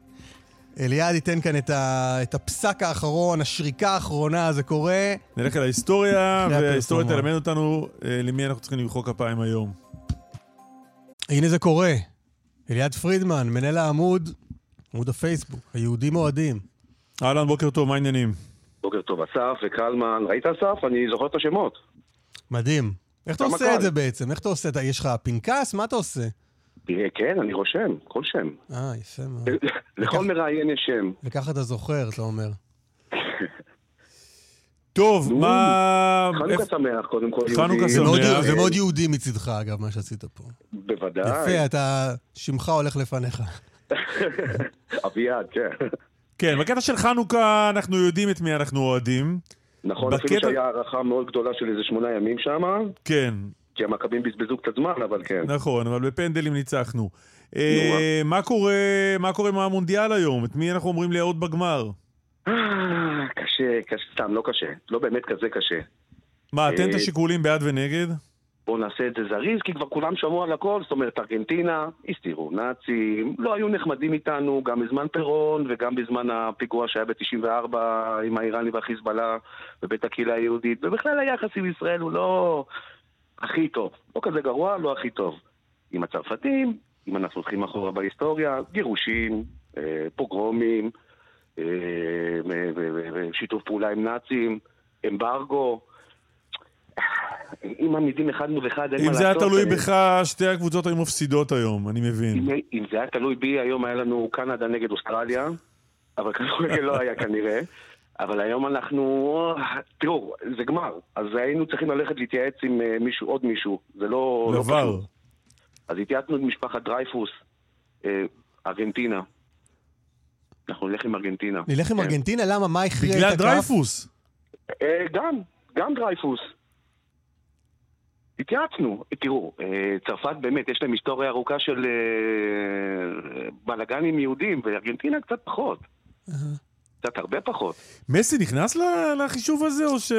אליעד ייתן כאן את, ה... את הפסק האחרון, השריקה האחרונה, זה קורה. נלך אל ההיסטוריה, וההיסטוריה. תלמד אותנו אה, למי אנחנו צריכים למחוא כפיים היום. הנה זה קורה. אליעד פרידמן, מנהל העמוד, עמוד הפייסבוק, היהודים אוהדים. אהלן, בוקר טוב, מה העניינים? בוקר טוב, אסף וקלמן. ראית אסף? אני זוכר את השמות. מדהים. איך אתה עושה קל. את זה בעצם? איך אתה עושה את זה? יש לך פנקס? מה אתה עושה? תראה, כן, אני רושם, כל שם. אה, יפה מאוד. לכל מראיין יש שם. וככה אתה זוכר, אתה אומר. טוב, מה... חנוכה שמח, קודם כל, חנוכה יהודי. זה מאוד- שמח. זה מאוד יהודי מצידך, אגב, מה שעשית פה. בוודאי. יפה, אתה... שמך הולך לפניך. אביעד, כן. כן, בקטע של חנוכה אנחנו יודעים את מי אנחנו אוהדים. נכון, אפילו שהיה הערכה מאוד גדולה של איזה שמונה ימים שם, כן, כי המכבים בזבזו קצת זמן, אבל כן. נכון, אבל בפנדלים ניצחנו. אה, מה קורה מה קורה עם המונדיאל היום? את מי אנחנו אומרים לאהוד בגמר? קשה, קשה, סתם, לא קשה. לא באמת כזה קשה. מה, תן את אה, השיקולים בעד ונגד? בואו נעשה את זה זריז, כי כבר כולם שמעו על הכל, זאת אומרת, ארגנטינה, הסתירו נאצים, לא היו נחמדים איתנו גם בזמן פירון וגם בזמן הפיגוע שהיה ב-94 עם האיראנים והחיזבאללה בבית הקהילה היהודית, ובכלל היחס עם ישראל הוא לא הכי טוב. לא כזה גרוע, לא הכי טוב. עם הצרפתים, אם אנחנו הולכים אחורה בהיסטוריה, גירושים, אה, פוגרומים, אה, ושיתוף פעולה עם נאצים, אמברגו. אם מעמידים אחד מול אחד, אין מה אם לעשות. זה היה תלוי בך, שתי הקבוצות היו מפסידות היום, אני מבין. אם, אם זה היה תלוי בי, היום היה לנו קנדה נגד אוסטרליה. אבל כדורגל לא היה כנראה. אבל היום אנחנו... תראו, זה גמר. אז היינו צריכים ללכת להתייעץ עם אה, מישהו, עוד מישהו. זה לא... לא לבר. פשוט. אז התייעצנו עם משפחת דרייפוס, אה, ארגנטינה. אנחנו נלך עם ארגנטינה. נלך עם כן. ארגנטינה? למה? מה הכריע את בגלל הכף? דרייפוס. אה, גם, גם דרייפוס. התייעצנו. תראו, אה, צרפת באמת, יש להם היסטוריה ארוכה של אה, בלאגנים יהודים, וארגנטינה קצת פחות. קצת הרבה פחות. מסי נכנס לחישוב הזה, או ש...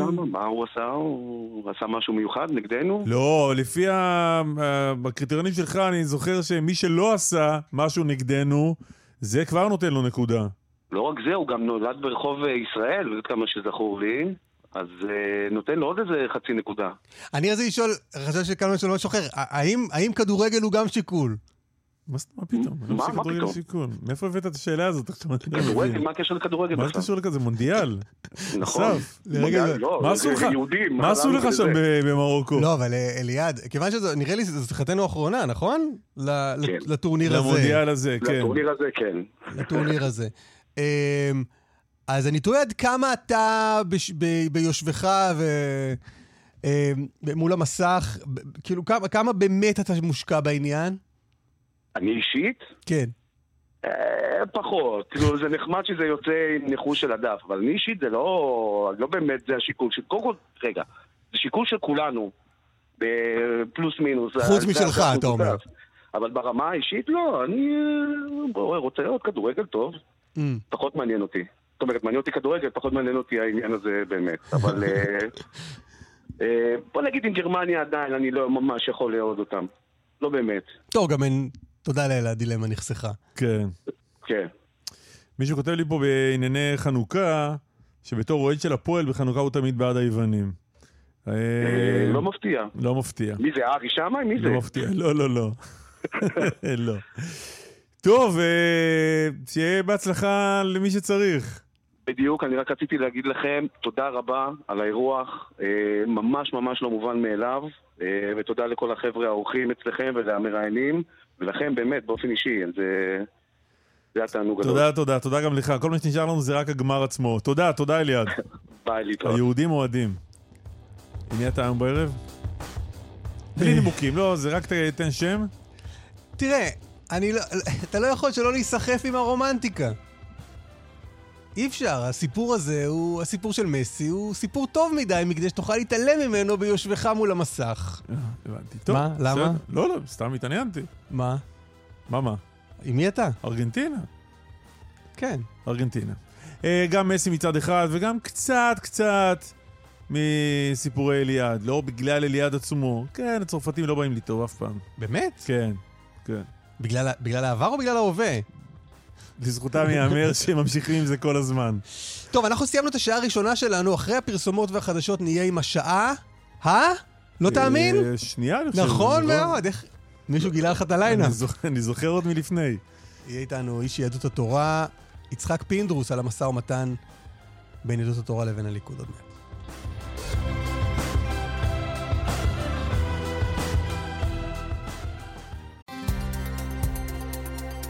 למה? מה הוא עשה? הוא עשה משהו מיוחד נגדנו? לא, לפי הקריטריונים שלך, אני זוכר שמי שלא עשה משהו נגדנו, זה כבר נותן לו נקודה. לא רק זה, הוא גם נולד ברחוב אה, ישראל, עד כמה שזכור לי. אז אה, נותן לו עוד איזה חצי נקודה. אני רציתי לשאול, חשבתי שכאן משהו משהו אחר, האם- האם כדורגל הוא גם שיקול? מה זאת- מה פתאום? אני לא מה- חושב מה שכדורגל פתאום? שיקול. מאיפה הבאת את השאלה הזאת? עכשיו לא כדורגל. מה הקשר לכדורגל מה בכלל? קשור לכזה? זה מונדיאל. נכון. לא, מה עשו לך? מה? שם במרוקו? לא, אבל אה, אליעד, כיוון שזו, נראה לי שזו שיחתנו האחרונה, נכון? כן. לטורניר הזה. למונדיאל הזה, כן. לטורניר הזה, כן. לטורניר הזה. אמ, אז אני תוהה עד כמה אתה ביושבך ו... אמ, מול המסך, כאילו כמה, כמה באמת אתה מושקע בעניין? אני אישית? כן. אה, פחות. כאילו, זה נחמד שזה יוצא עם ניחוש של הדף, אבל אני אישית זה לא... לא באמת זה השיקול של... קודם כל, רגע, זה שיקול של כולנו. בפלוס מינוס. חוץ משלך, אתה אומר. אבל ברמה האישית לא, אני רוצה לראות כדורגל טוב, אמ, פחות מעניין אותי. זאת אומרת, מעניין אותי כדורגל, פחות מעניין אותי העניין הזה באמת. אבל אה, אה, בוא נגיד עם גרמניה עדיין אני לא ממש יכול לאהוד אותם. לא באמת. טוב, גם אין... תודה לאל, הדילמה נחסכה. כן. כן. מישהו כותב לי פה בענייני חנוכה, שבתור אוהד של הפועל בחנוכה הוא תמיד בעד היוונים. אה, אה, לא מפתיע. לא מפתיע. מי זה, ארי שמאי? מי זה? לא מפתיע. לא, לא, לא. לא. טוב, אה, שיהיה בהצלחה למי שצריך. בדיוק, אני רק רציתי להגיד לכם תודה רבה על האירוח, ממש ממש לא מובן מאליו, ותודה לכל החבר'ה האורחים אצלכם ולמראיינים, ולכם באמת, באופן אישי, זה, זה התענוג הגדול. תודה, תודה, תודה גם לך. כל מה שנשאר לנו זה רק הגמר עצמו. תודה, תודה אליעד. ביי, להתראות. היהודים אוהדים. עם מי אתה היום בערב? בלי נימוקים, לא, זה רק תן שם. תראה, אני לא, אתה לא יכול שלא להיסחף עם הרומנטיקה. אי אפשר, הסיפור הזה הוא, הסיפור של מסי, הוא סיפור טוב מדי מכדי שתוכל להתעלם ממנו ביושבך מול המסך. הבנתי. טוב, מה? למה? בסדר. לא, לא, סתם התעניינתי. מה? מה, מה? עם מי אתה? ארגנטינה. כן. ארגנטינה. אה, גם מסי מצד אחד, וגם קצת קצת מסיפורי אליעד. לא בגלל אליעד עצמו. כן, הצרפתים לא באים לי טוב אף פעם. באמת? כן, כן. בגלל, בגלל העבר או בגלל ההווה? לזכותם ייאמר שהם ממשיכים עם זה כל הזמן. טוב, אנחנו סיימנו את השעה הראשונה שלנו, אחרי הפרסומות והחדשות נהיה עם השעה... ה? לא תאמין? אה, שנייה, אני חושב. נכון לא- מאוד, איך... מישהו גילה לך את זוכ- אני זוכר עוד מלפני. יהיה איתנו איש יהדות התורה, יצחק פינדרוס, על המשא ומתן בין יהדות התורה לבין הליכוד עוד מעט.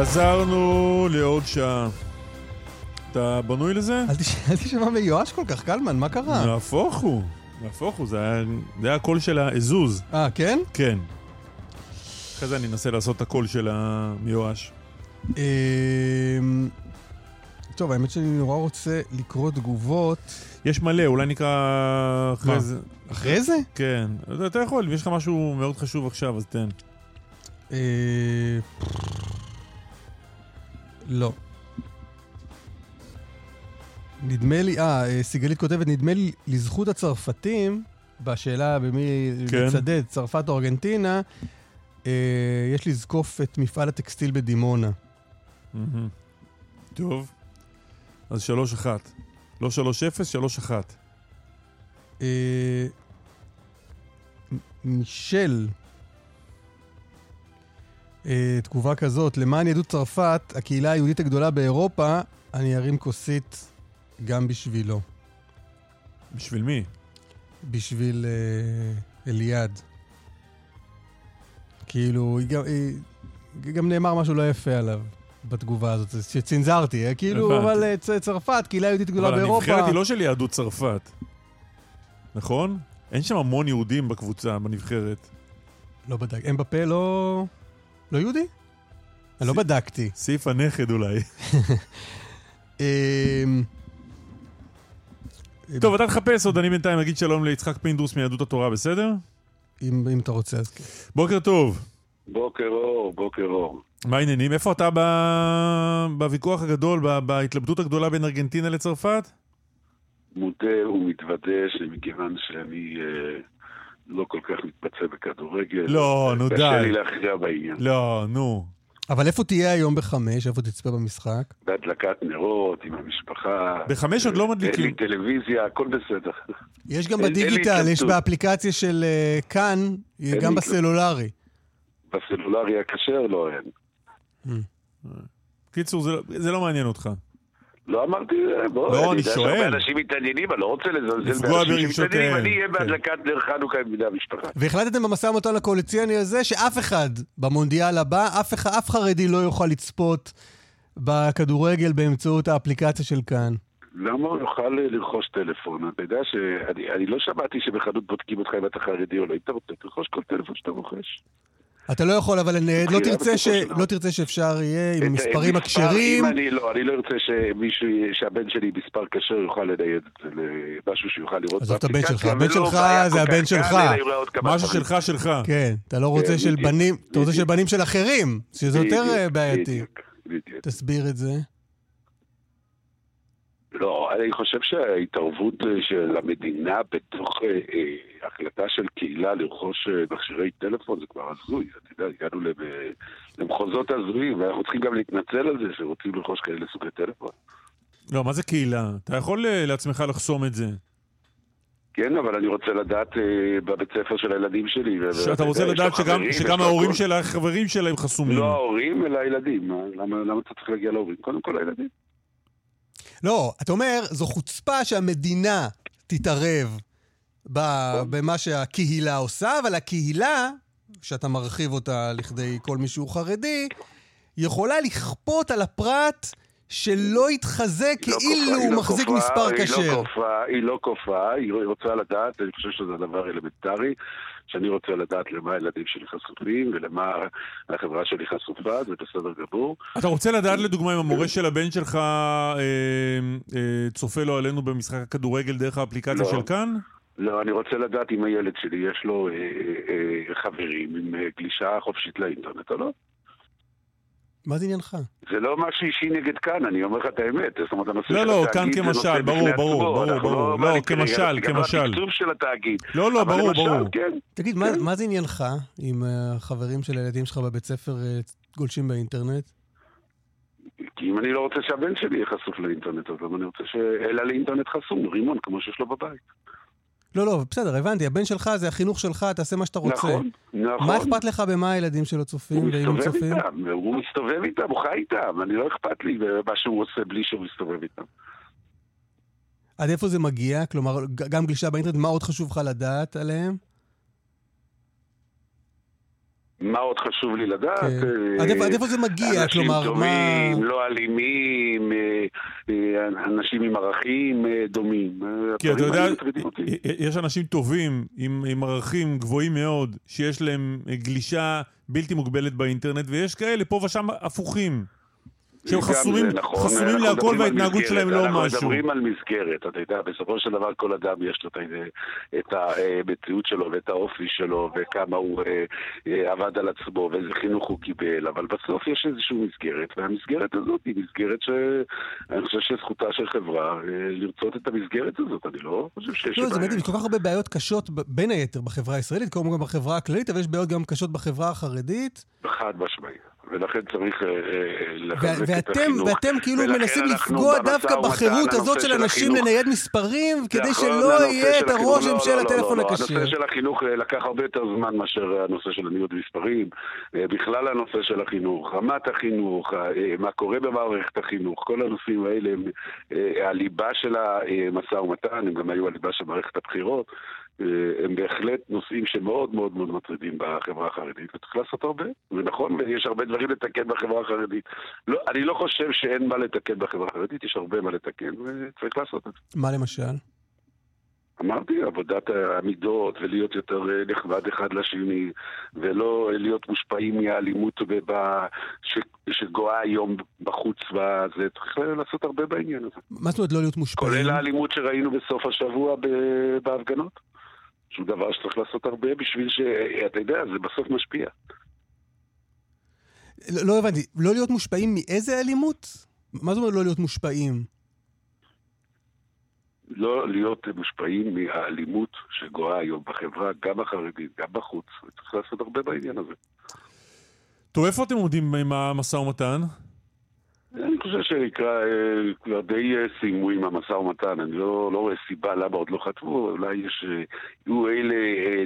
חזרנו לעוד שעה. אתה בנוי לזה? אל תש- אל תשמע מיואש כל כך, קלמן, מה קרה? נהפוך הוא. נהפוך הוא, זה היה- הקול של האזוז. אה, כן? כן. אחרי זה אני אנסה לעשות את הקול של המיואש. אמ, טוב, האמת שאני נורא רוצה לקרוא תגובות. יש מלא, אולי נקרא אחרי? זה. אחרי זה? כן. אתה- אתה יכול, אם יש לך משהו מאוד חשוב עכשיו, אז תן. לא. נדמה לי, אה, אה, סיגלית כותבת, נדמה לי לזכות הצרפתים, בשאלה במי כן. לצדד, צרפת או ארגנטינה, אה, יש לזקוף את מפעל הטקסטיל בדימונה. מהמם. טוב. אז שלוש אחת. לא שלוש אפס, שלוש אחת. אה, מ- מישל, אה, תגובה כזאת, למען יהדות צרפת, הקהילה היהודית הגדולה באירופה, אני ארים כוסית גם בשבילו. בשביל מי? בשביל אה, אליעד. כאילו, היא גם, היא, גם נאמר משהו לא יפה עליו בתגובה הזאת, שצנזרתי, אה? כאילו, הבנתי. אבל אה, צ- צרפת, קהילה יהודית גדולה אבל באירופה. הנבחרת היא לא של יהדות צרפת. נכון? אין שם המון יהודים בקבוצה, בנבחרת. לא בדק. הם בפה לא... לא יהודי? אני לא בדקתי. סעיף הנכד אולי. אמ, טוב, אתה תחפש עוד, אני בינתיים אגיד שלום ליצחק פינדרוס מיהדות התורה, בסדר? אם אם אתה רוצה, אז כן. בוקר טוב. בוקר אור, בוקר אור. מה העניינים? איפה אתה ב... בוויכוח הגדול, ב... בהתלבטות הגדולה בין ארגנטינה לצרפת? מודה ומתוודה שמכיוון שאני אה, לא כל כך מתמצא בכדורגל, לא, נו קשה די. לי להכריע בעניין. לא, נו. אבל איפה תהיה היום בחמש? איפה תצפה במשחק? בהדלקת נרות עם המשפחה. בחמש עוד לא אין מדליקים. לי טלוויזיה, הכל בסדר. יש גם אין- אין בדיגיטל, יש. באפליקציה של אה, כאן, אין גם בסלולרי. בסלולרי הכשר לא אין. קיצור, זה, לא- זה לא מעניין אותך. לא אמרתי, אה, בוא, לא, אני יודע שואל. שהרבה אנשים מתעניינים, אני לא רוצה לזלזל באנשים שמתעניינים, אני אהיה כן. בהדלקת נר חנוכה עם בני המשפחה. והחלטתם במשא ומתן הקואליציוני הזה שאף אחד במונדיאל הבא, אף, אחד- אף חרדי לא יוכל לצפות בכדורגל באמצעות האפליקציה של כאן. למה הוא יוכל אה, לרכוש טלפון? אתה יודע שאני אני לא שמעתי שבחנות בודקים אותך אם אתה חרדי או לא. אם אתה רוצה, תרכוש כל טלפון שאתה רוכש. אתה לא יכול, אבל אני- לא תרצה, ש... לא תרצה שאפשר יהיה עם המספרים מספר, הכשרים. אני לא, אני לא ארצה שמישהו, שהבן שלי מספר כשר יוכל לנייד את זה למשהו שיוכל לראות עזוב את הבן שלך, הבן ולא שלך זה הבן שלך. משהו. שלך, שלך. כן, אתה לא רוצה כן, של בנים, אתה רוצה של. בנים של אחרים, שזה יותר אה, בעייתי. תסביר את זה. לא, אני חושב שההתערבות אה, של המדינה בתוך אה, אה, החלטה של קהילה לרכוש אה, מכשירי טלפון זה כבר הזוי. אתה יודע, הגענו למ- למחוזות הזויים, ואנחנו צריכים גם להתנצל על זה שרוצים לרכוש כאלה סוגי טלפון. לא, מה זה קהילה? אתה יכול לעצמך לחסום את זה. כן, אבל אני רוצה לדעת אה, בבית ספר של הילדים שלי. שאתה רוצה לדעת שגם, חברים, שגם ההורים. של החברים שלהם חסומים. לא ההורים, אלא הילדים. מה- למה למה אתה צריך להגיע להורים? קודם כל הילדים. לא, אתה אומר, זו חוצפה שהמדינה תתערב ב- במה שהקהילה עושה, אבל הקהילה, שאתה מרחיב אותה לכדי כל מי שהוא חרדי, יכולה לכפות על הפרט שלא יתחזה היא לא כאילו היא הוא לא מחזיק מספר היא כשר. לא כופה, היא לא כופה, היא רוצה לדעת, אני חושב שזה דבר אלמנטרי, שאני רוצה לדעת למה הילדים שלי חשופים ולמה החברה שלי חשופה, זה בסדר גמור. אתה רוצה לדעת לדוגמה אם המורה של הבן שלך אה, אה, צופה לו עלינו במשחק הכדורגל דרך האפליקציה לא. של כאן? לא, אני רוצה לדעת אם הילד שלי יש לו אה, אה, אה, חברים עם גלישה חופשית לאינטרנט או לא. מה זה עניינך? זה לא משהו אישי נגד כאן, אני אומר לך את האמת. זאת אומרת, הנושא לא, של לא, התאגיד כאן זה נושא כמשל, ברור, ברור, ברור, ברור. לא, כמשל, גם כמשל. התקצוב של התאגיד. לא, לא, אבל ברור, ברור. כן. תגיד, מה, מה זה עניינך אם אה, החברים של הילדים שלך בבית ספר אה, גולשים באינטרנט? כי אם אני לא רוצה שהבן שלי יהיה חשוף לאינטרנט, אז למה אני רוצה שאלה לאינטרנט חסום, רימון, כמו שיש לו בבית. לא, לא, בסדר, הבנתי, הבן שלך זה החינוך שלך, תעשה מה שאתה רוצה. נכון, נכון. מה אכפת לך במה הילדים שלו צופים, ואם הם מסתובב צופים? איתם, הוא מסתובב איתם, הוא חי איתם, אני לא אכפת לי מה שהוא עושה בלי שהוא מסתובב איתם. עד איפה זה מגיע? כלומר, גם גלישה באינטרנט, מה עוד חשוב לך לדעת עליהם? מה עוד חשוב לי לדעת? כן. אה, עד איפה- עד איפה זה מגיע? אנשים כלומר, מה... טובים, לא אלימים, אה, אה, אנשים עם ערכים דומים. כי אתה יודע. יש אנשים טובים עם, עם ערכים גבוהים מאוד, שיש להם גלישה בלתי מוגבלת באינטרנט, ויש כאלה פה ושם הפוכים. שהם חסומים, נכון. חסומים אנחנו להכל וההתנהגות. שלהם לא אנחנו משהו. מדברים על מסגרת, אתה יודע, בסופו של דבר כל אדם יש לו את המציאות שלו ואת האופי שלו וכמה הוא אה, אה, עבד על עצמו ואיזה חינוך הוא קיבל, אבל בסוף יש איזושהי מסגרת, והמסגרת הזאת היא מסגרת שאני חושב שזכותה של חברה אה, לרצות את המסגרת הזאת, אני לא חושב שיש לא, זה. מדהים, יש כל כך הרבה בעיות קשות, בין היתר בחברה הישראלית, כמובן גם בחברה הכללית, אבל יש בעיות גם קשות בחברה החרדית. חד משמעי. ולכן צריך אה, אה, לחזק ו- את החינוך. ואתם כאילו מנסים לפגוע דווקא בחירות הזאת של אנשים. לנייד מספרים, כדי נכון, שלא הנושא יהיה של את הרושם לא, של לא, לא, הטלפון לא, לא. הכשר. הנושא של החינוך אה, לקח הרבה יותר זמן מאשר הנושא של הניוד מספרים. בכלל הנושא של החינוך, רמת החינוך, מה קורה במערכת החינוך, כל הנושאים האלה הם הליבה של המשא ומתן, הם גם היו הליבה של מערכת הבחירות. אה, הם בהחלט נושאים שמאוד מאוד מאוד מטרידים בחברה החרדית, וצריך לעשות הרבה. ונכון, יש הרבה דברים לתקן בחברה החרדית. לא, אני לא חושב שאין מה לתקן בחברה החרדית, יש הרבה מה לתקן, וצריך לעשות את זה. מה למשל? אמרתי, עבודת המידות, ולהיות יותר אה, נחמד אחד לשני, ולא אה, להיות מושפעים מהאלימות ובא- ש- שגואה היום בחוץ, וזה צריך לעשות הרבה בעניין הזה. מה זאת אומרת לא להיות מושפעים? כולל האלימות שראינו בסוף השבוע בהפגנות. שהוא דבר שצריך לעשות הרבה בשביל ש... אתה יודע, זה בסוף משפיע. לא לא הבנתי, לא להיות מושפעים מאיזה אלימות? מה זאת אומרת לא להיות מושפעים? לא להיות מושפעים מהאלימות שגואה היום בחברה, גם החרדית, גם בחוץ. וצריך לעשות הרבה בעניין הזה. טוב, איפה אתם עומדים עם המשא ומתן? אני חושב שנקרא, אה, כבר די אה, סיימו עם המשא ומתן, אני לא, לא רואה סיבה למה עוד לא חתמו, אולי יש, אה, יהיו אלה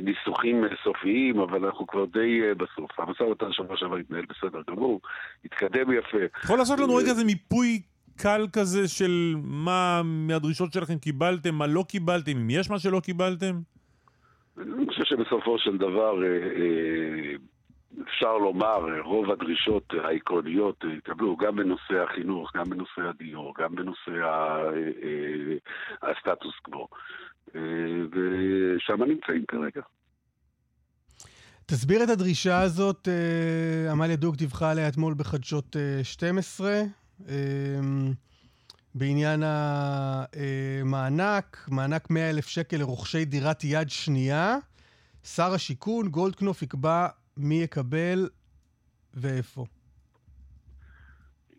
ניסוחים סופיים, אבל אנחנו כבר די בסוף. המשא ומתן שבוע שעבר התנהל בסדר גמור, התקדם יפה. יכול לעשות לנו רגע איזה מיפוי קל כזה של מה מהדרישות שלכם קיבלתם, מה לא קיבלתם, אם יש מה שלא קיבלתם? אני חושב שבסופו של דבר אה, אה, אפשר לומר, רוב הדרישות העקרוניות אה, התקבלו גם בנושא החינוך, גם בנושא הדיור, גם בנושא אה, אה, הסטטוס קוו. ושם נמצאים כרגע. תסביר את הדרישה הזאת, עמליה דוק דיווחה עליה אתמול בחדשות אה, 12, אה, בעניין המענק, מענק 100 אלף שקל לרוכשי דירת יד שנייה. שר השיכון, גולדקנופ, יקבע מי יקבל ואיפה.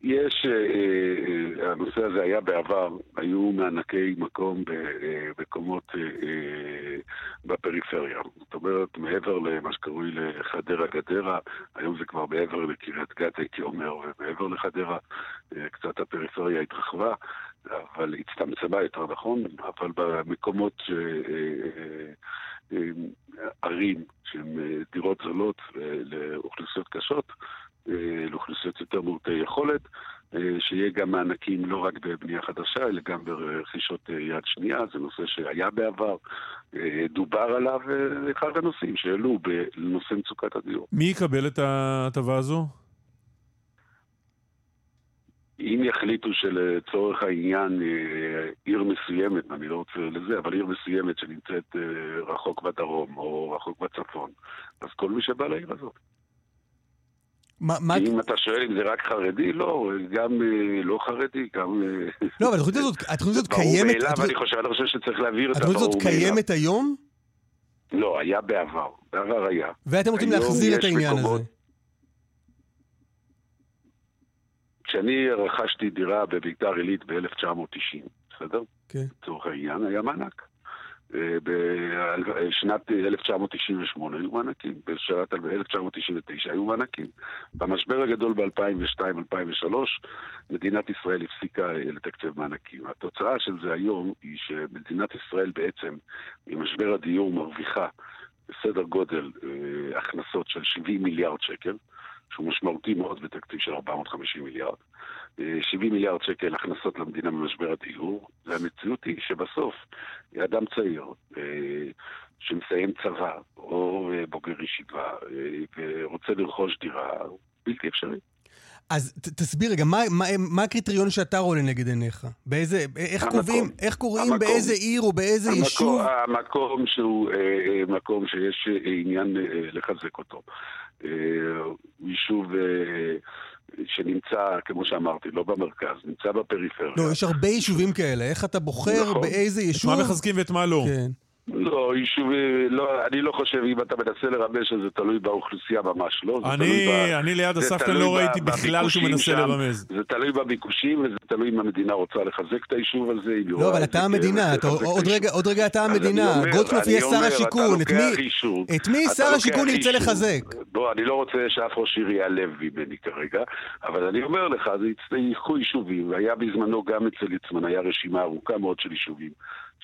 יש, אה, אה, הנושא הזה היה בעבר, היו מענקי מקום במקומות אה, בפריפריה. זאת אומרת, מעבר למה שקרוי לחדרה גדרה, היום זה כבר מעבר לקריית גת, הייתי אומר, ומעבר לחדרה, קצת הפריפריה התרחבה, אבל הצטמצמה יותר נכון, אבל במקומות ש... ערים שהן אה, דירות זולות אה, לאוכלוסיות קשות, אה, לאוכלוסיות יותר מעוטי יכולת, שיהיה גם מענקים לא רק בבנייה חדשה, אלא גם ברכישות יד שנייה, זה נושא שהיה בעבר, דובר עליו, אחד הנושאים שהעלו בנושא מצוקת הדיור. מי יקבל את ההטבה הזו? אם יחליטו שלצורך העניין אה, עיר מסוימת, אני לא רוצה לזה, אבל עיר מסוימת שנמצאת אה, רחוק בדרום או רחוק בצפון, אז כל מי שבא לעיר הזאת. מה, מה... אם אתה שואל אם זה רק חרדי, לא, גם אה, לא חרדי, גם... לא, אבל התוכנית הזאת, התוכנית הזאת ברור קיימת... מאליו, התוכנית- אני חושב, אני חושב שצריך להבהיר את התוכנית הזאת מאליו. קיימת היום, לא, היה בעבר. בעבר היה. ואתם רוצים להחזיר את העניין מקומות- הזה. כשאני רכשתי דירה בביתר עילית ב-1990, בסדר? כן. לצורך העניין, היה מענק. אה, בשנת 1998 היו מענקים, בשנת 1999 היו מענקים. במשבר הגדול ב-2002-2003 מדינת ישראל הפסיקה אה, לתקצב מענקים. התוצאה של זה היום היא שמדינת ישראל בעצם, ממשבר הדיור מרוויחה בסדר גודל אה, הכנסות של 70 מיליארד שקל, שהוא משמעותי מאוד בתקציב של 450 מיליארד. אה, 70 מיליארד שקל הכנסות למדינה ממשבר הדיור, והמציאות היא שבסוף אדם צעיר אה, שמסיים צבא או אה, בוגר ישיבה אה, ורוצה לרכוש דירה, בלתי אפשרי. אז ת, תסביר רגע, מה, מה, מה הקריטריון שאתה רואה לנגד עיניך? באיזה, איך המקום. קובעים, איך קוראים המקום. באיזה עיר או באיזה המקום, יישוב? המקום שהוא אה, אה, מקום שיש אה, עניין אה, לחזק אותו. אה, הוא יישוב אה, שנמצא, כמו שאמרתי, לא במרכז, נמצא בפריפריה. לא, יש הרבה יישובים כאלה. איך אתה בוחר נכון. באיזה את יישוב... מה מחזקים ואת מה לא. כן. לא, יישובי, לא, אני לא חושב, אם אתה מנסה לרמז שזה תלוי באוכלוסייה, ממש לא. אני, ב- אני ליד תלוי לא ראיתי בכלל שהוא מנסה שם. לרמז. זה תלוי בביקושים, וזה תלוי אם המדינה רוצה לחזק את היישוב הזה, לא, אבל את אתה זה המדינה, אתה- עוד. רגע- עוד רגע אתה המדינה. גולדקנופ יהיה שר השיכון. את מי- יישוב, את מי שר השיכון ירצה יישוב. לחזק? בוא, אני לא רוצה שאף ראש עיר ייעלב ממני כרגע, אבל אני אומר לך, זה יצ- ייקחו יישובים, והיה בזמנו גם אצל ליצמן, היה רשימה ארוכה מאוד של יישובים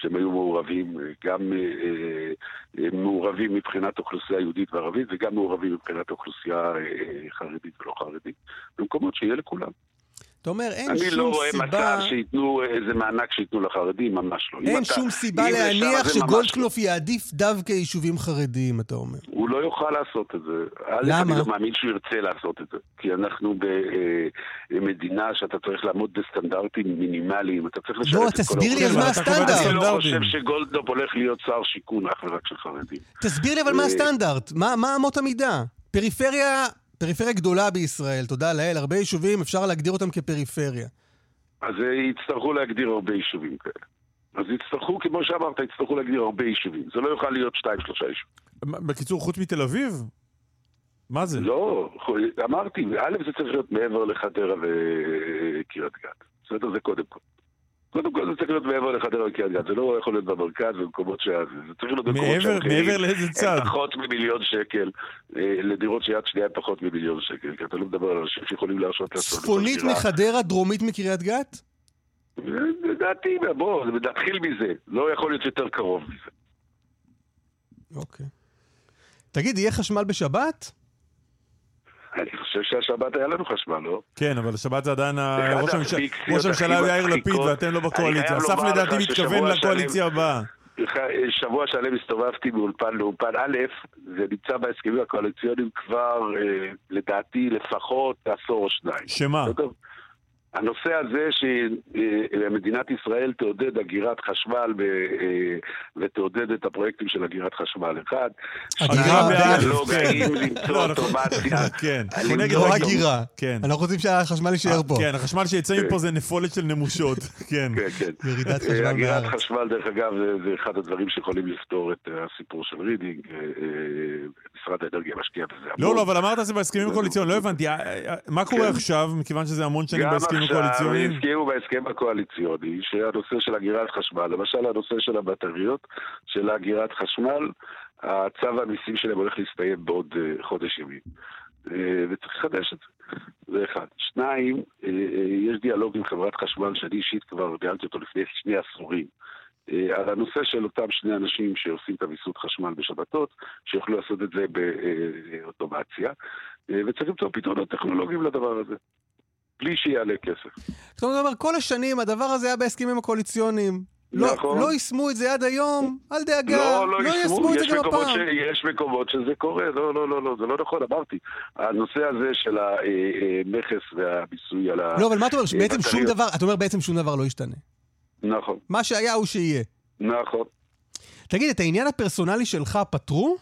שהם היו מעורבים, גם אה, אה, אה, מעורבים מבחינת אוכלוסייה יהודית וערבית, וגם מעורבים מבחינת אוכלוסייה אה, אה, חרדית ולא חרדית, במקומות שיהיה לכולם. אתה אומר, אין אני שום לא רואה סיבה... מצב שייתנו איזה מענק שייתנו לחרדים, ממש לא. אם אין אתה- שום סיבה זה שם, להניח ממש לא. שגולדקנופ יעדיף דווקא יישובים חרדיים, אתה אומר. הוא לא יוכל לעשות את זה. למה? אני לא מאמין שהוא ירצה לעשות את זה. כי אנחנו במדינה שאתה צריך לעמוד בסטנדרטים מינימליים, אתה צריך לשרת לא, את כל תסביר לי אז האוכלוסייה. מה אתה הסטנדרט. אני לא. חושב שגולדנופ הולך להיות שר שיכון אך ורק של חרדים. תסביר לי אבל מה אה, הסטנדרט, מה מה אמות המידה? פריפריה, פריפריה גדולה בישראל, תודה לאל, הרבה יישובים, אפשר להגדיר אותם כפריפריה. אז אה, יצטרכו להגדיר הרבה יישובים כאלה. אז יצטרכו, כמו שאמרת, יצטרכו להגדיר הרבה יישובים. זה לא יוכל להיות שתיים, שלושה יישובים. בקיצור, חוץ מתל אביב? מה זה? לא, אמרתי, א', זה צריך להיות מעבר לחדרה וקריית גת. בסדר? זה קודם כל. קודם כל זה צריך להיות מעבר לחדרה וקריית גת. זה לא יכול להיות במרכז במקומות שה... זה צריך להיות במקומות שהמחירים מעבר לאיזה צד? פחות ממיליון שקל. אה, לדירות שיד שנייה הם פחות ממיליון שקל. כי אתה לא מדבר על אנשים שיכולים להרשות לעצמם. צפונית. מחדרה, דרומית מקריית גת? לדעתי, בוא, נתחיל מזה. לא יכול להיות יותר קרוב מזה. אוקיי. תגיד, יהיה חשמל בשבת? אני חושב שהשבת היה לנו חשמל, לא? כן, אבל השבת זה עדיין ראש הממשלה- הוא יאיר לפיד. ואתם לא בקואליציה. אסף לדעתי מתכוון לקואליציה הבאה. שבוע שלם הסתובבתי מאולפן לאולפן א', זה נמצא בהסכמים הקואליציוניים כבר, אה, לדעתי, לפחות עשור או שניים. שמה? הנושא הזה שמדינת ישראל תעודד אגירת חשמל אה, ותעודד את הפרויקטים של אגירת חשמל. אחד, אגירה באלף, כן. לא, למצוא אנחנו- אוטומציה. כן, לא. הגירה. כן. אנחנו רוצים שהחשמל יישאר פה. כן, החשמל שיצא מפה זה נפולת של נמושות. כן. כן, כן. ירידת אה, חשמל אגירת בארץ. חשמל, דרך אגב, זה, אחד הדברים שיכולים לפתור את אה, הסיפור של רידינג. אה, אה, משרד האנרגיה משקיע בזה המון. לא, לא, אבל אמרת זה בהסכמים הקואליציוניים, לא הבנתי. אה, אה, מה קורה כן. עכשיו, מכיוון שזה המון שנים גם בהסכמים הקואליציוניים? הסכימו בהסכם הקואליציוני שהנושא של אגירת חשמל, למשל הנושא של הבטריות, של אגירת חשמל, הצו המיסים שלהם הולך להסתיים בעוד אה, חודש ימים. אה, וצריך לחדש את זה. זה אחד. שניים, אה, יש דיאלוג עם חברת חשמל שאני אישית כבר ניהלתי אותו לפני שני עשורים. על הנושא של אותם שני אנשים שעושים את הוויסות חשמל בשבתות, שיוכלו לעשות את זה באוטומציה, וצריך למצוא פתרונות טכנולוגיים לדבר הזה. בלי שיעלה כסף. זאת אומרת, כל השנים הדבר הזה היה בהסכמים הקואליציוניים. לא, נכון. לא יישמו את זה עד היום, אל דאגה, לא, לא יישמו יישמו, את זה גם מקומות, ש... הפעם. יש מקומות שזה קורה, לא, לא, לא, לא, זה לא נכון, אמרתי. הנושא הזה של המכס והמיסוי על ה... לא, אבל מה אתה אומר? בעצם שום. דבר, אתה אומר בעצם שום דבר לא ישתנה. נכון, מה שהיה הוא שיהיה. נכון. תגיד, את העניין הפרסונלי שלך פתרו?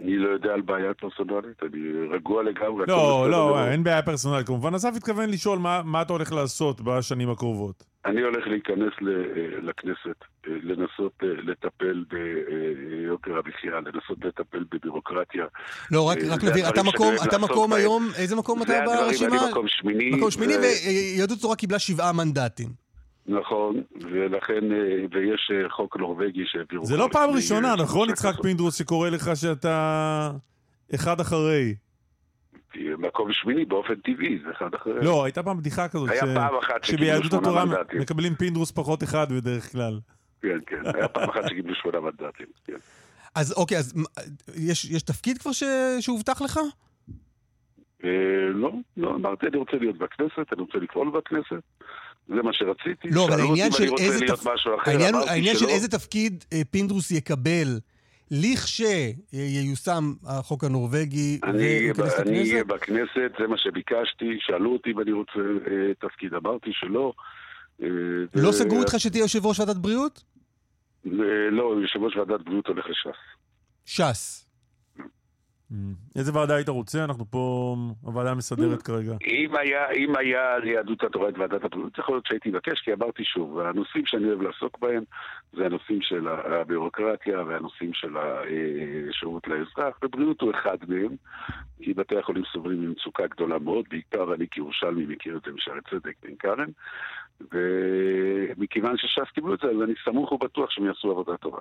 אני לא יודע על בעיה פרסונלית, אני רגוע לגמרי. לא, לא. אין בעיה פרסונלית. כמובן, אסף התכוון לשאול מה מה אתה הולך לעשות בשנים הקרובות. אני הולך להיכנס ל- לכנסת, אה, לנסות אה, לטפל ביוקר המחיה, לנסות לטפל בבירוקרטיה. לא, רק, אה, רק נבהיר, אתה מקום, אתה מקום. היום, איזה מקום אתה ברשימה? אני מקום שמיני. מקום שמיני, ו- ויהדות התורה קיבלה שבעה מנדטים. נכון, ולכן, אה, ויש אה, חוק נורבגי שהעבירו... זה לא פעם ראשונה, נכון, יצחק. פינדרוס, שקורא לך שאתה אחד אחרי? מקום שמיני באופן טבעי, זה אחד אחר. לא, הייתה פעם בדיחה כזאת, היה ש- פעם אחת שקיבלו שביהדות התורה מנדטים. מקבלים פינדרוס פחות אחד בדרך כלל. כן, כן, היה פעם אחת שקיבלו שמונה מנדטים. כן. אז אוקיי, אז יש, יש תפקיד כבר ש... שהובטח לך? אה, לא, לא, אמרתי, אני רוצה להיות בכנסת, אני רוצה לפעול בכנסת. זה מה שרציתי. לא, אבל העניין של איזה תפ... אחר, העניין, העניין של. איזה תפקיד אה, פינדרוס יקבל לכשייושם החוק הנורבגי והוא ייכנס ב- אני אהיה לכנסת? בכנסת, זה מה שביקשתי, שאלו אותי אם אני רוצה אה, תפקיד, אמרתי שלא. אה, לא סגרו איתך שתהיה יושב ראש ועדת בריאות? אה, לא, יושב ראש ועדת בריאות הולך לש"ס. ש"ס. איזה ועדה היית רוצה? אנחנו פה, הוועדה המסדרת כרגע. אם היה, אם היה ליהדות התורה את ועדת הבריאות, יכול להיות שהייתי מבקש, כי אמרתי שוב, הנושאים שאני אוהב לעסוק בהם זה הנושאים של הביורוקרטיה והנושאים של השירות לאזרח, ובריאות הוא אחד מהם, כי בתי החולים סובלים ממצוקה גדולה מאוד, בעיקר אני כירושלמי מכיר את זה משערי צדק בן כרם, ומכיוון שש"ס קיבלו את זה, אז אני סמוך ובטוח שהם יעשו עבודה טובה.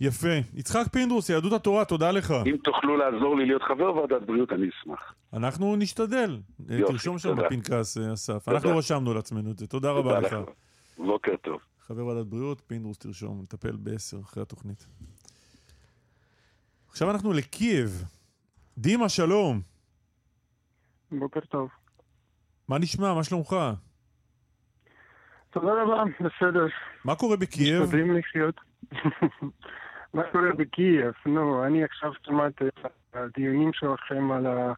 יפה. יצחק פינדרוס, יהדות התורה, תודה לך. אם תוכלו לעזור לי להיות חבר ועדת בריאות, אני אשמח. אנחנו נשתדל. יופי, תרשום שם תודה. בפנקס, אה, אסף. תודה. אנחנו רשמנו לעצמנו את זה. תודה רבה לך. בוקר טוב. חבר ועדת בריאות, פינדרוס תרשום, נטפל בעשר אחרי התוכנית. עכשיו אנחנו לקייב. דימה, שלום. בוקר טוב. מה נשמע? מה שלומך? תודה רבה, בסדר. מה קורה בקייב? משתדלים לחיות. מה קורה בקייב? נו, אני עכשיו שמעתי את הדיונים שלכם על ה...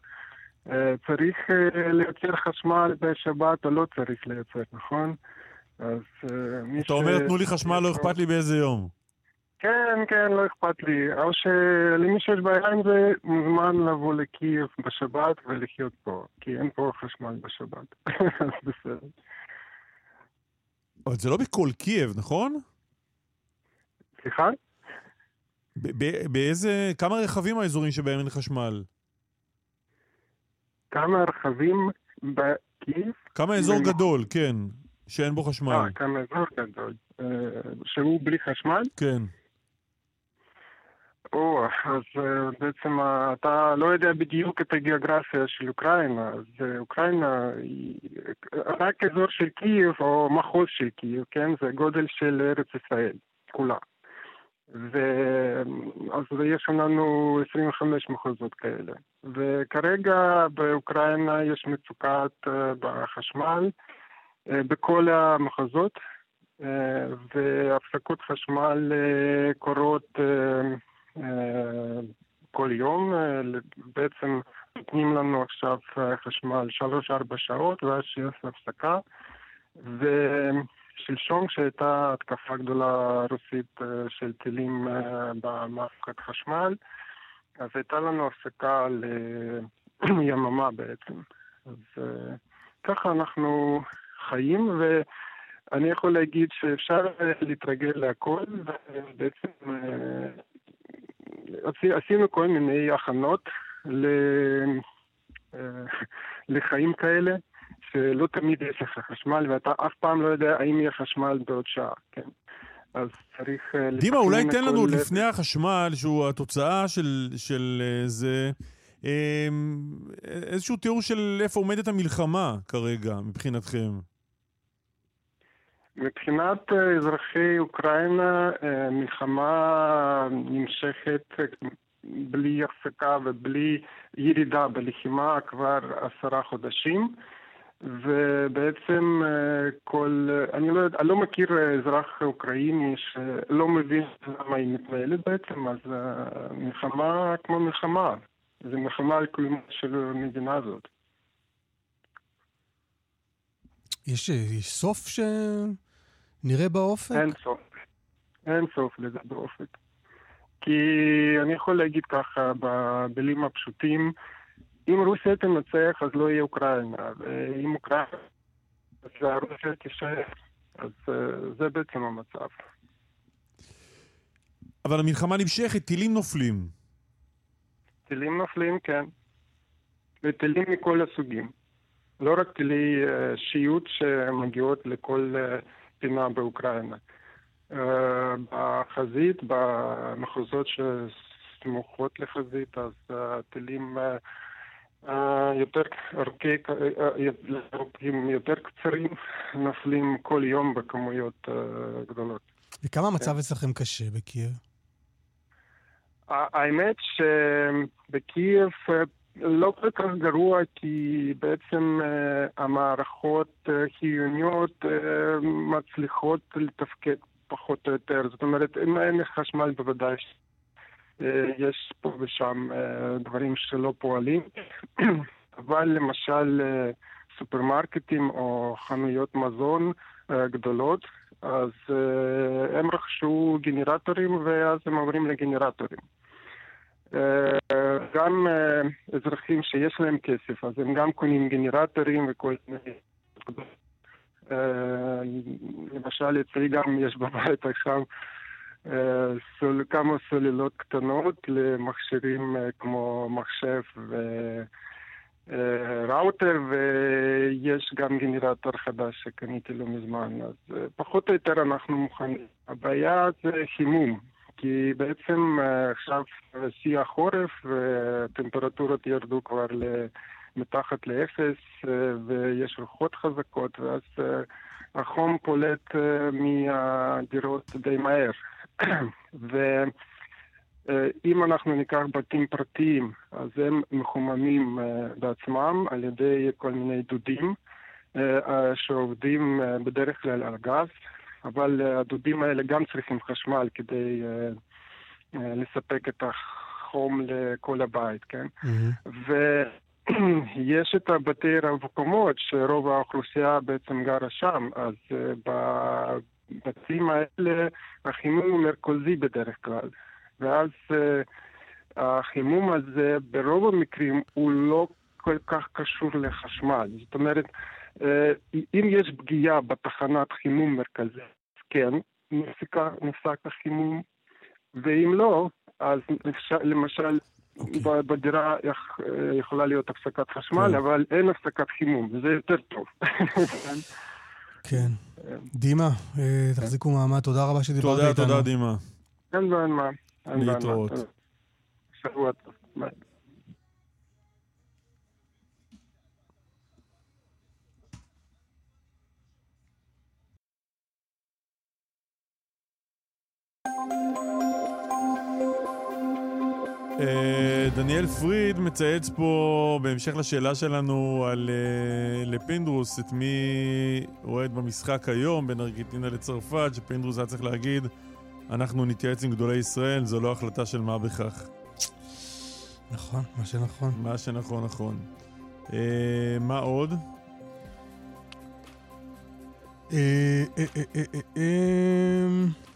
אה, צריך אה, לייצר חשמל בשבת או לא צריך לייצר, נכון? אז אה, מי אתה אומר, תנו לי חשמל, לא אכפת לי באיזה יום. כן, כן, לא אכפת לי. או שלמי שיש בעיה עם זה, מוזמן לבוא לקייב בשבת ולחיות פה, כי אין פה חשמל בשבת. אז בסדר. אבל זה לא בכל קייב, נכון? סליחה? באיזה... כמה רכבים האזורים שבהם אין חשמל? כמה רכבים בקייב? כמה אזור במ- גדול, כן, שאין בו חשמל. אה, כמה אזור גדול. אה, שהוא בלי חשמל? כן. או, אז אה, בעצם אה, אתה לא יודע בדיוק את הגיאוגרפיה של אוקראינה, אז אה, אוקראינה היא רק אזור של קייב או מחוז של קייב, כן? זה גודל של ארץ ישראל, כולה. ואז יש לנו 25 מחוזות כאלה. וכרגע באוקראינה יש מצוקת אה, בחשמל אה, בכל המחוזות, אה, והפסקות חשמל קורות כל יום. בעצם נותנים לנו עכשיו חשמל 3-4 שעות ואז שיש הפסקה. ושלשום כשהייתה התקפה גדולה רוסית אה, של טילים אה, במערכת חשמל, אז הייתה לנו הפסקה ליממה בעצם. אז אה, ככה אנחנו חיים, ואני יכול להגיד שאפשר אה, להתרגל להכל, ובעצם אה, עשי- עשינו כל מיני הכנות. אה, לחיים כאלה, שלא תמיד יש לך חשמל, ואתה אף פעם לא יודע האם יהיה חשמל בעוד שעה, כן? אז צריך... אה, דימה, אולי תן לנו הכל עוד ל- לפני החשמל, שהוא התוצאה של, של אה, זה, אה, איזשהו תיאור של איפה עומדת המלחמה כרגע, מבחינתכם. מבחינת אה, אזרחי אוקראינה, מלחמה נמשכת בלי הפסקה ובלי ירידה בלחימה כבר עשרה חודשים. ובעצם אה, כל, אני לא, אני לא מכיר אה, אזרח אוקראיני שלא מבין למה היא מתנהלת בעצם, אז אה, מלחמה כמו מלחמה, זה מלחמה על קיומה של המדינה הזאת. יש, יש סוף שנראה באופק? אין סוף. אין סוף לזה באופק. כי אני יכול להגיד ככה, במילים הפשוטים, אם רוסיה תנצח אז לא יהיה אוקראינה, ואם אוקראינה, אז רוסיה תישאר. אז אה, זה בעצם המצב. אבל המלחמה נמשכת, טילים נופלים. טילים נופלים, כן. וטילים מכל הסוגים. לא רק טילי אה, שיוט שמגיעות לכל אה, פינה באוקראינה. בחזית, במחוזות שסמוכות לחזית, אז הטילים יותר ארוכי, אה, אה, ארוכים, יותר קצרים, נופלים כל יום בכמויות אה, גדולות. וכמה המצב אצלכם קשה בקייב? האמת שבקייב אה, לא כל כך גרוע, כי בעצם אה, המערכות אה, חיוניות אה, מצליחות לתפקד פחות או יותר. זאת אומרת, אם אין חשמל בוודאי אה, יש פה ושם אה, דברים שלא פועלים, אבל למשל אה, סופרמרקטים או חנויות מזון אה, גדולות, אז הם רכשו גנרטורים ואז הם עוברים לגנרטורים. גם אזרחים שיש להם כסף, אז הם גם קונים גנרטורים וכל מיני... למשל, אצלי גם יש בבית עכשיו סול, כמה סוללות קטנות למכשירים אה, כמו מחשב וראוטר, ויש גם גנרטור חדש שקניתי לא מזמן, אז אה, פחות או יותר אנחנו מוכנים. הבעיה זה חימום, כי בעצם אה, עכשיו שיא החורף והטמפרטורות ירדו כבר ל... מתחת לאפס אה, ויש רוחות חזקות, ואז אה, החום פולט אה, מהדירות די מהר. ואם אנחנו ניקח בתים פרטיים, אז הם מחוממים בעצמם על ידי כל מיני דודים שעובדים בדרך כלל על גז, אבל הדודים האלה גם צריכים חשמל כדי לספק את החום לכל הבית, כן? Mm-hmm. יש את הבתי רב-קומות שרוב האוכלוסייה בעצם גרה שם, אז בבתים האלה החימום הוא מרכזי בדרך כלל. ואז uh, החימום הזה ברוב המקרים הוא לא כל כך קשור לחשמל. זאת אומרת, uh, אם יש פגיעה בתחנת חימום מרכזית, כן, נפסק החימום, ואם לא, אז למשל Okay. אוקיי. בדירה יכולה להיות הפסקת חשמל, כן. אבל אין הפסקת חימום, וזה יותר טוב. כן. דימה, אה, תחזיקו מעמד, תודה רבה שדיברת איתנו. תודה, תודה, דימה. אין בעיה מה. להתראות. שבוע טוב. ביי. דניאל פריד מצייץ פה, בהמשך לשאלה שלנו על uh, לפינדרוס, את מי אוהד במשחק היום בין ארגנטינה לצרפת, שפינדרוס היה צריך להגיד, אנחנו נתייעץ עם גדולי ישראל, זו לא החלטה של מה בכך. נכון, מה שנכון. מה שנכון, נכון. Uh, מה עוד? אה... אה, אה, אה, אה, אה...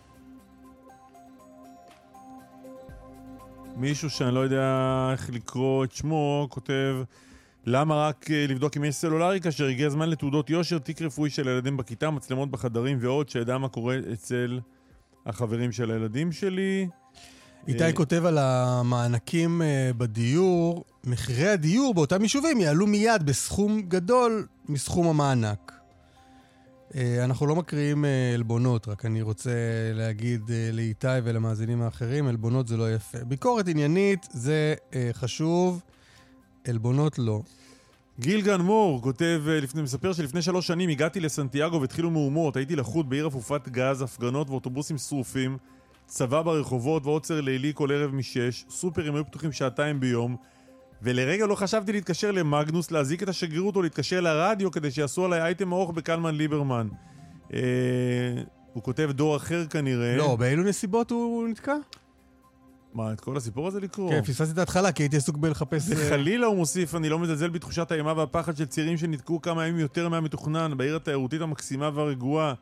מישהו שאני לא יודע איך לקרוא את שמו, כותב למה רק אה, לבדוק אם יש סלולרי כאשר הגיע הזמן לתעודות יושר, תיק רפואי של הילדים בכיתה, מצלמות בחדרים ועוד, שידע מה קורה אצל החברים של הילדים שלי. איתי אה, כותב על המענקים אה, בדיור, מחירי הדיור באותם יישובים יעלו מיד בסכום גדול מסכום המענק. אה, אנחנו לא מקריאים אה, עלבונות, רק אני רוצה להגיד אה, לאיתי ולמאזינים האחרים, עלבונות זה לא יפה. ביקורת עניינית זה חשוב, עלבונות לא. גיל גן מור כותב, לפני, מספר שלפני שלוש שנים הגעתי לסנטיאגו והתחילו מהומות, הייתי לחוט בעיר אפופת גז, הפגנות ואוטובוסים שרופים, צבא ברחובות ועוצר לילי כל ערב משש, סופרים היו פתוחים שעתיים ביום, ולרגע לא חשבתי להתקשר למגנוס, להזעיק את השגרירות או להתקשר לרדיו כדי שיעשו עליי אייטם ארוך בקלמן ליברמן. אה, הוא כותב דור אחר כנראה. לא, באילו נסיבות הוא נתקע? מה, את כל הסיפור הזה לקרוא? כן, פספסתי את ההתחלה, כי הייתי עסוק בלחפש... אה, וחלילה הוא מוסיף, אני לא מזלזל בתחושת האימה והפחד של צעירים שנתקעו כמה ימים יותר מהמתוכנן, בעיר התיירותית המקסימה והרגועה.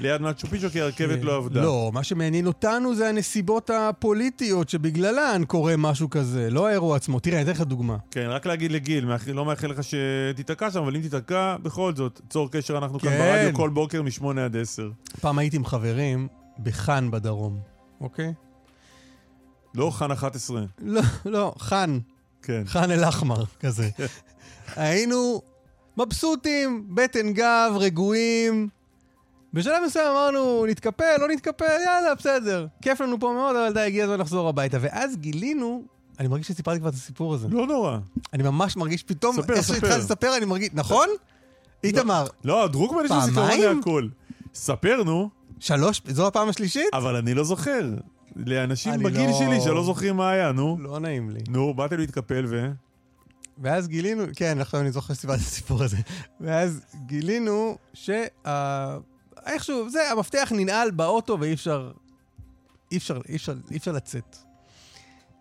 ליד מאצ'ו פיצ'ו כי הרכבת לא עבדה. לא, מה שמעניין אותנו זה הנסיבות הפוליטיות שבגללן קורה משהו כזה, לא האירוע עצמו. תראה, אני אתן לך דוגמה. כן, רק להגיד לגיל, לא מאחל לך שתיתקע שם, אבל אם תיתקע, בכל זאת, צור קשר, אנחנו כאן כן. ברדיו כל בוקר מ-8 עד 10. פעם הייתי עם חברים בחאן בדרום, אוקיי? לא חאן 11. לא, לא, חאן. כן. חאן אל-אחמר, כזה. היינו מבסוטים, בטן גב, רגועים. בשלב מסוים אמרנו, נתקפל, לא נתקפל, יאללה, בסדר. כיף לנו פה מאוד, אבל די, הגיע הזמן לחזור הביתה. ואז גילינו, אני מרגיש שסיפרתי כבר את הסיפור הזה. לא נורא. אני ממש מרגיש פתאום, ספר, איך שהתחלתי לספר, אני מרגיש, נכון? איתמר. לא, דרוקמן יש לו זיכרון להכל. ספר, נו. שלוש, זו הפעם השלישית? אבל אני לא זוכר. לאנשים בגיל לא... שלי שלא זוכרים מה היה, נו. לא נעים לי. נו, באתי להתקפל ו... ואז גילינו, כן, עכשיו אני זוכר שסיפרתי את הסיפור הזה. ואז גילינו שה... איכשהו, זה, המפתח ננעל באוטו ואי אפשר, אי אפשר, אי אפשר, אי אפשר לצאת.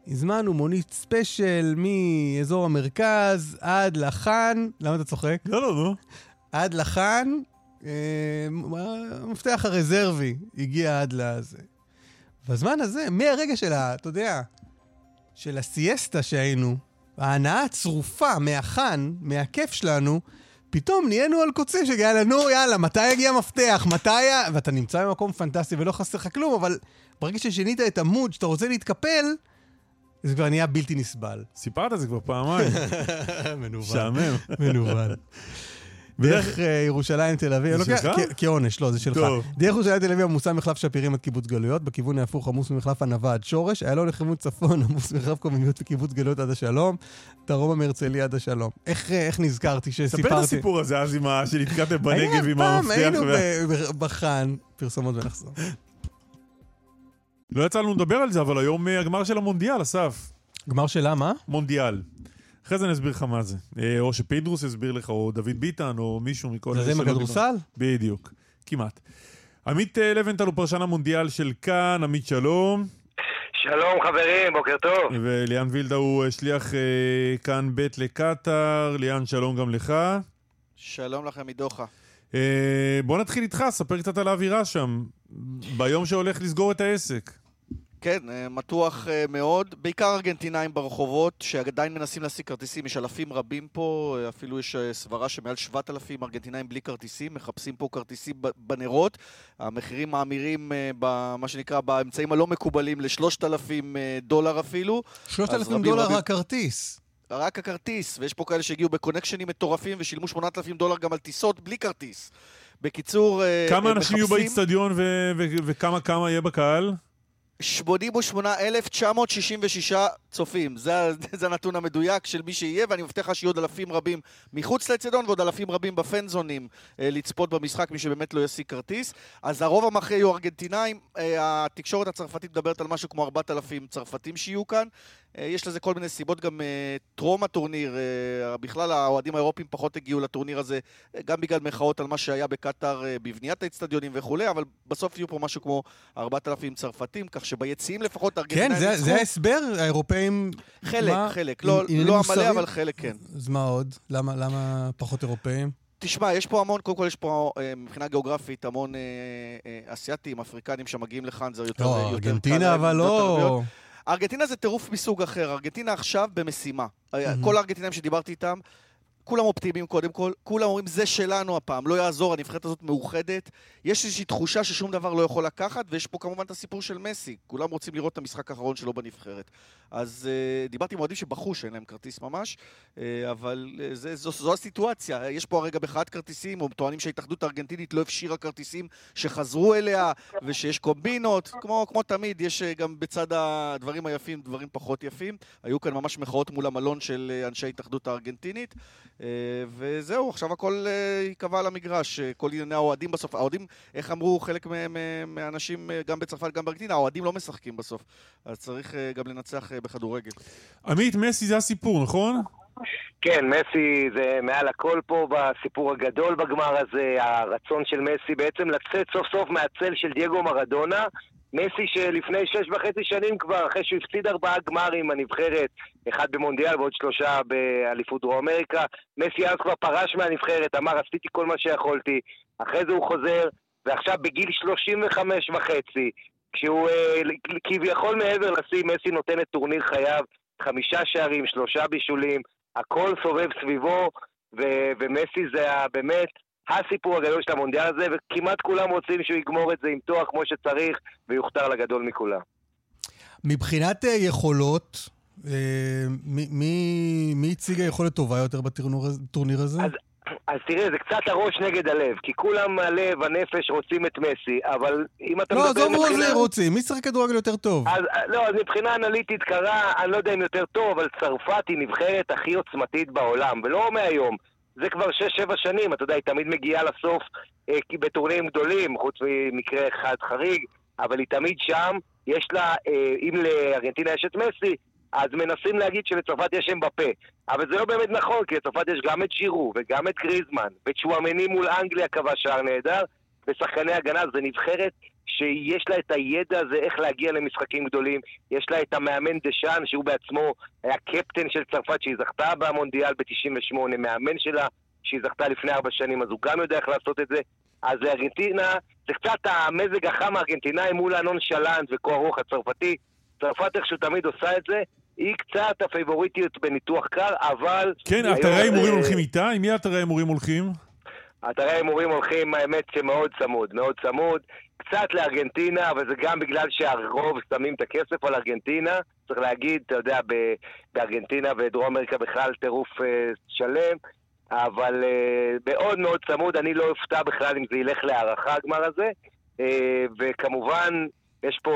הזמנו מונית ספיישל מאזור המרכז עד לחאן, למה אתה צוחק? לא, לא, לא. עד לחאן, אה, המפתח הרזרבי הגיע עד לזה. בזמן הזה, מהרגע של ה... אתה יודע, של הסיאסטה שהיינו, ההנאה הצרופה מהחאן, מהכיף שלנו, פתאום נהיינו על קוצים של יאללה, נו, יאללה, מתי יגיע המפתח? מתי ה... ואתה נמצא במקום פנטסטי ולא חסר לך כלום, אבל ברגע ששינית את המוד, שאתה רוצה להתקפל, זה כבר נהיה בלתי נסבל. סיפרת את זה כבר פעמיים. מנוול. משעמם. מנוול. דרך אה, ירושלים תל אביב, זה שלך? כעונש, לא, זה שלך. דרך ירושלים תל אביב עמוסה מחלף שפירים עד קיבוץ גלויות, בכיוון ההפוך עמוס ממחלף ענווה עד שורש, איילון לכיוון צפון עמוס ממחלף קוממיות וקיבוץ גלויות עד השלום, דרומה מהרצליה עד השלום. איך אה, נזכרתי שסיפרתי? ספר את הסיפור הזה אז עם ה... שנתקעתם בנגב היה עם המפתח. היינו בחאן, פרסומות ונחזור. לא יצא לנו לדבר על זה, אבל היום אה, הגמר של המונדיאל, אסף. גמר שלה, מה? מונדיאל. אחרי זה אני אסביר לך מה זה. אה, או שפינדרוס יסביר לך, או דוד ביטן, או מישהו מכל זה עם הכדורסל? בדיוק, כמעט. עמית אה, לבנטל הוא פרשן המונדיאל של כאן, עמית שלום. שלום חברים, בוקר טוב. וליאן וילדה הוא אה, שליח אה, כאן ב' לקטאר. ליאן, שלום גם לך. שלום לכם מדוחה. אה, בוא נתחיל איתך, ספר קצת על האווירה שם, ביום שהולך לסגור את העסק. כן, אה, מתוח אה, מאוד, בעיקר ארגנטינאים ברחובות שעדיין מנסים להשיג כרטיסים, יש אלפים רבים פה, אה, אפילו יש סברה שמעל 7,000 ארגנטינאים בלי כרטיסים, מחפשים פה כרטיסים ב- בנרות, המחירים מאמירים במה שנקרא באמצעים הלא מקובלים ל-3,000 דולר אפילו. אז 3,000 רבים דולר רבים- הכרטיס. רק הכרטיס, ויש פה כאלה שהגיעו בקונקשנים מטורפים ושילמו 8,000 דולר גם על טיסות בלי כרטיס. בקיצור, כמה אה, אנשים יהיו מחפשים- באיצטדיון ו- ו- וכמה כמה יהיה בקהל? 88,966 צופים. זה, זה הנתון המדויק של מי שיהיה, ואני מבטיח לך שיהיו עוד אלפים רבים מחוץ לאצטדיון ועוד אלפים רבים בפנזונים אה, לצפות במשחק, מי שבאמת לא ישיג כרטיס. אז הרוב המכריע יהיו ארגנטינאים. אה, התקשורת הצרפתית מדברת על משהו כמו 4,000 צרפתים שיהיו כאן. אה, יש לזה כל מיני סיבות, גם אה, טרום הטורניר, אה, בכלל האוהדים האירופים פחות הגיעו לטורניר הזה, גם בגלל מחאות על מה שהיה בקטאר בבניית האצטדיונים וכולי, אבל בסוף יהיו פה משהו כמו 4,000 צרפתים, כך שביציעים לפחות הארגנטינאים כן, זה- ההסבר, האירופאים... חלק, מה? חלק. לא- לא המלא? אבל חלק כן. אז מה עוד? למה למה פחות אירופאים? תשמע, יש פה המון, קודם כל יש פה מבחינה גיאוגרפית המון אה, אה, אסיאתים, אפריקנים שמגיעים לכאן, זה יותר, לא, יותר קל ארגנטינה אבל לא... ארגנטינה זה טירוף מסוג אחר, ארגנטינה עכשיו במשימה. מהמם. כל הארגנטינאים שדיברתי איתם, כולם אופטימיים קודם כל, כולם אומרים זה שלנו הפעם, לא יעזור, הנבחרת הזאת מאוחדת. יש איזושהי תחושה ששום דבר לא יכול לקחת, ויש פה כמובן את הסיפור של מסי, כולם רוצים לראות את המשחק האחרון שלו בנבחרת. אז uh, דיברתי עם אוהדים שבכו שאין להם כרטיס ממש, uh, אבל uh, זה, זו, זו הסיטואציה. יש פה הרגע מחאת כרטיסים, או טוענים שההתאחדות הארגנטינית לא הפשירה כרטיסים שחזרו אליה, ושיש קומבינות. כמו, כמו תמיד, יש uh, גם בצד הדברים היפים דברים פחות יפים. היו כאן ממש מחאות מול המלון של uh, אנשי ההתאחדות הארגנטינית. אה, וזהו, עכשיו הכל אה, ייקבע על המגרש, אה, כל ענייני האוהדים בסוף. האוהדים, איך אמרו חלק מה- מה- מהאנשים, גם בצרפת, גם בארגנטינה, האוהדים לא משחקים בסוף. אז צריך גם לנצח בכדורגל. עמית, מסי זה הסיפור, נכון? כן, מסי זה מעל הכל פה בסיפור הגדול בגמר הזה, הרצון של מסי בעצם לצאת סוף סוף מהצל של דייגו מרדונה. מסי שלפני שש וחצי שנים כבר, אחרי שהוא הפסיד ארבעה גמרים הנבחרת, אחד במונדיאל ועוד שלושה באליפות דרום אמריקה, מסי אז כבר פרש מהנבחרת, אמר עשיתי כל מה שיכולתי, אחרי זה הוא חוזר, ועכשיו בגיל 35 וחצי, כשהוא אה, כביכול מעבר לשיא, מסי נותן את טורניר חייו, חמישה שערים, שלושה בישולים, הכל סובב סביבו, ו- ומסי זה באמת הסיפור הגדול של המונדיאל הזה, וכמעט כולם רוצים שהוא יגמור את זה עם תואר כמו שצריך, ויוכתר לגדול מכולם. מבחינת אה, יכולות, אה, מי- מי מי הציגה יכולת טובה יותר בטורניר הזה? אז תראה, זה קצת הראש נגד הלב, כי כולם הלב, הנפש רוצים את מסי, אבל אם אתה לא, מדבר עזוב רוזי רוצים, מי שחק כדורגל יותר טוב? אז, לא, אז מבחינה אנליטית קרה, אני לא יודע אם יותר טוב, אבל צרפת היא נבחרת הכי עוצמתית בעולם, ולא מהיום. זה כבר 6-7 שנים, אתה יודע, היא תמיד מגיעה לסוף אה, בטורנירים גדולים, חוץ ממקרה אחד חריג, אבל היא תמיד שם, יש לה, אה, אם לארגנטינה יש את מסי, אז מנסים להגיד שלצרפת יש שם בפה. אבל זה לא באמת נכון, כי לצרפת יש גם את שירו, וגם את גריזמן, וצ'ואמני מול אנגליה כבש שער נהדר, ושחקני הגנה, זה נבחרת שיש לה את הידע הזה איך להגיע למשחקים גדולים, יש לה את המאמן דשאן, שהוא בעצמו היה קפטן של צרפת שהיא זכתה במונדיאל ב-98, מאמן שלה שהיא זכתה לפני ארבע שנים, אז הוא גם יודע איך לעשות את זה. אז לארגנטינה, זה קצת המזג החם הארגנטינאי מול הנונשלנט וכוח הרוח הצרפתי. צרפת איכשהו תמיד עושה את זה, היא קצת הפייבוריטיות בניתוח קל, אבל... כן, אתרי ההימורים אה, הולכים איתה? עם מי אתרי ההימורים הולכים? אתרי ההימורים הולכים, האמת שמאוד צמוד, מאוד צמוד. קצת לארגנטינה, אבל זה גם בגלל שהרוב שמים את הכסף על ארגנטינה. צריך להגיד, אתה יודע, בארגנטינה ודרום אמריקה בכלל טירוף אה, שלם, אבל אה, מאוד מאוד צמוד, אני לא אופתע בכלל אם זה ילך להערכה הגמר הזה. אה, וכמובן, יש פה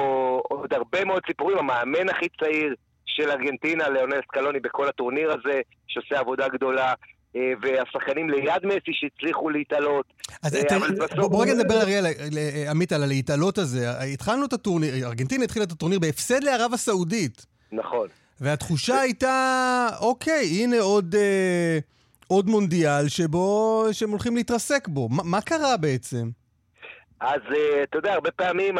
עוד הרבה מאוד סיפורים. המאמן הכי צעיר של ארגנטינה, ליאונל סקלוני, בכל הטורניר הזה, שעושה עבודה גדולה. אה, והשחקנים ליד מסי שהצליחו להתעלות. אז אה, תראה, אבל בסוף- בוא בוא רגע נדבר, אריאל, ל- עמית, על הלהתעלות הזה. התחלנו את הטורניר, ארגנטינה התחילה את הטורניר בהפסד לערב הסעודית. נכון. והתחושה הייתה, אוקיי, הנה עוד, אה, עוד מונדיאל שבו, שהם הולכים להתרסק בו. מה, מה קרה בעצם? אז אה, אתה יודע, הרבה פעמים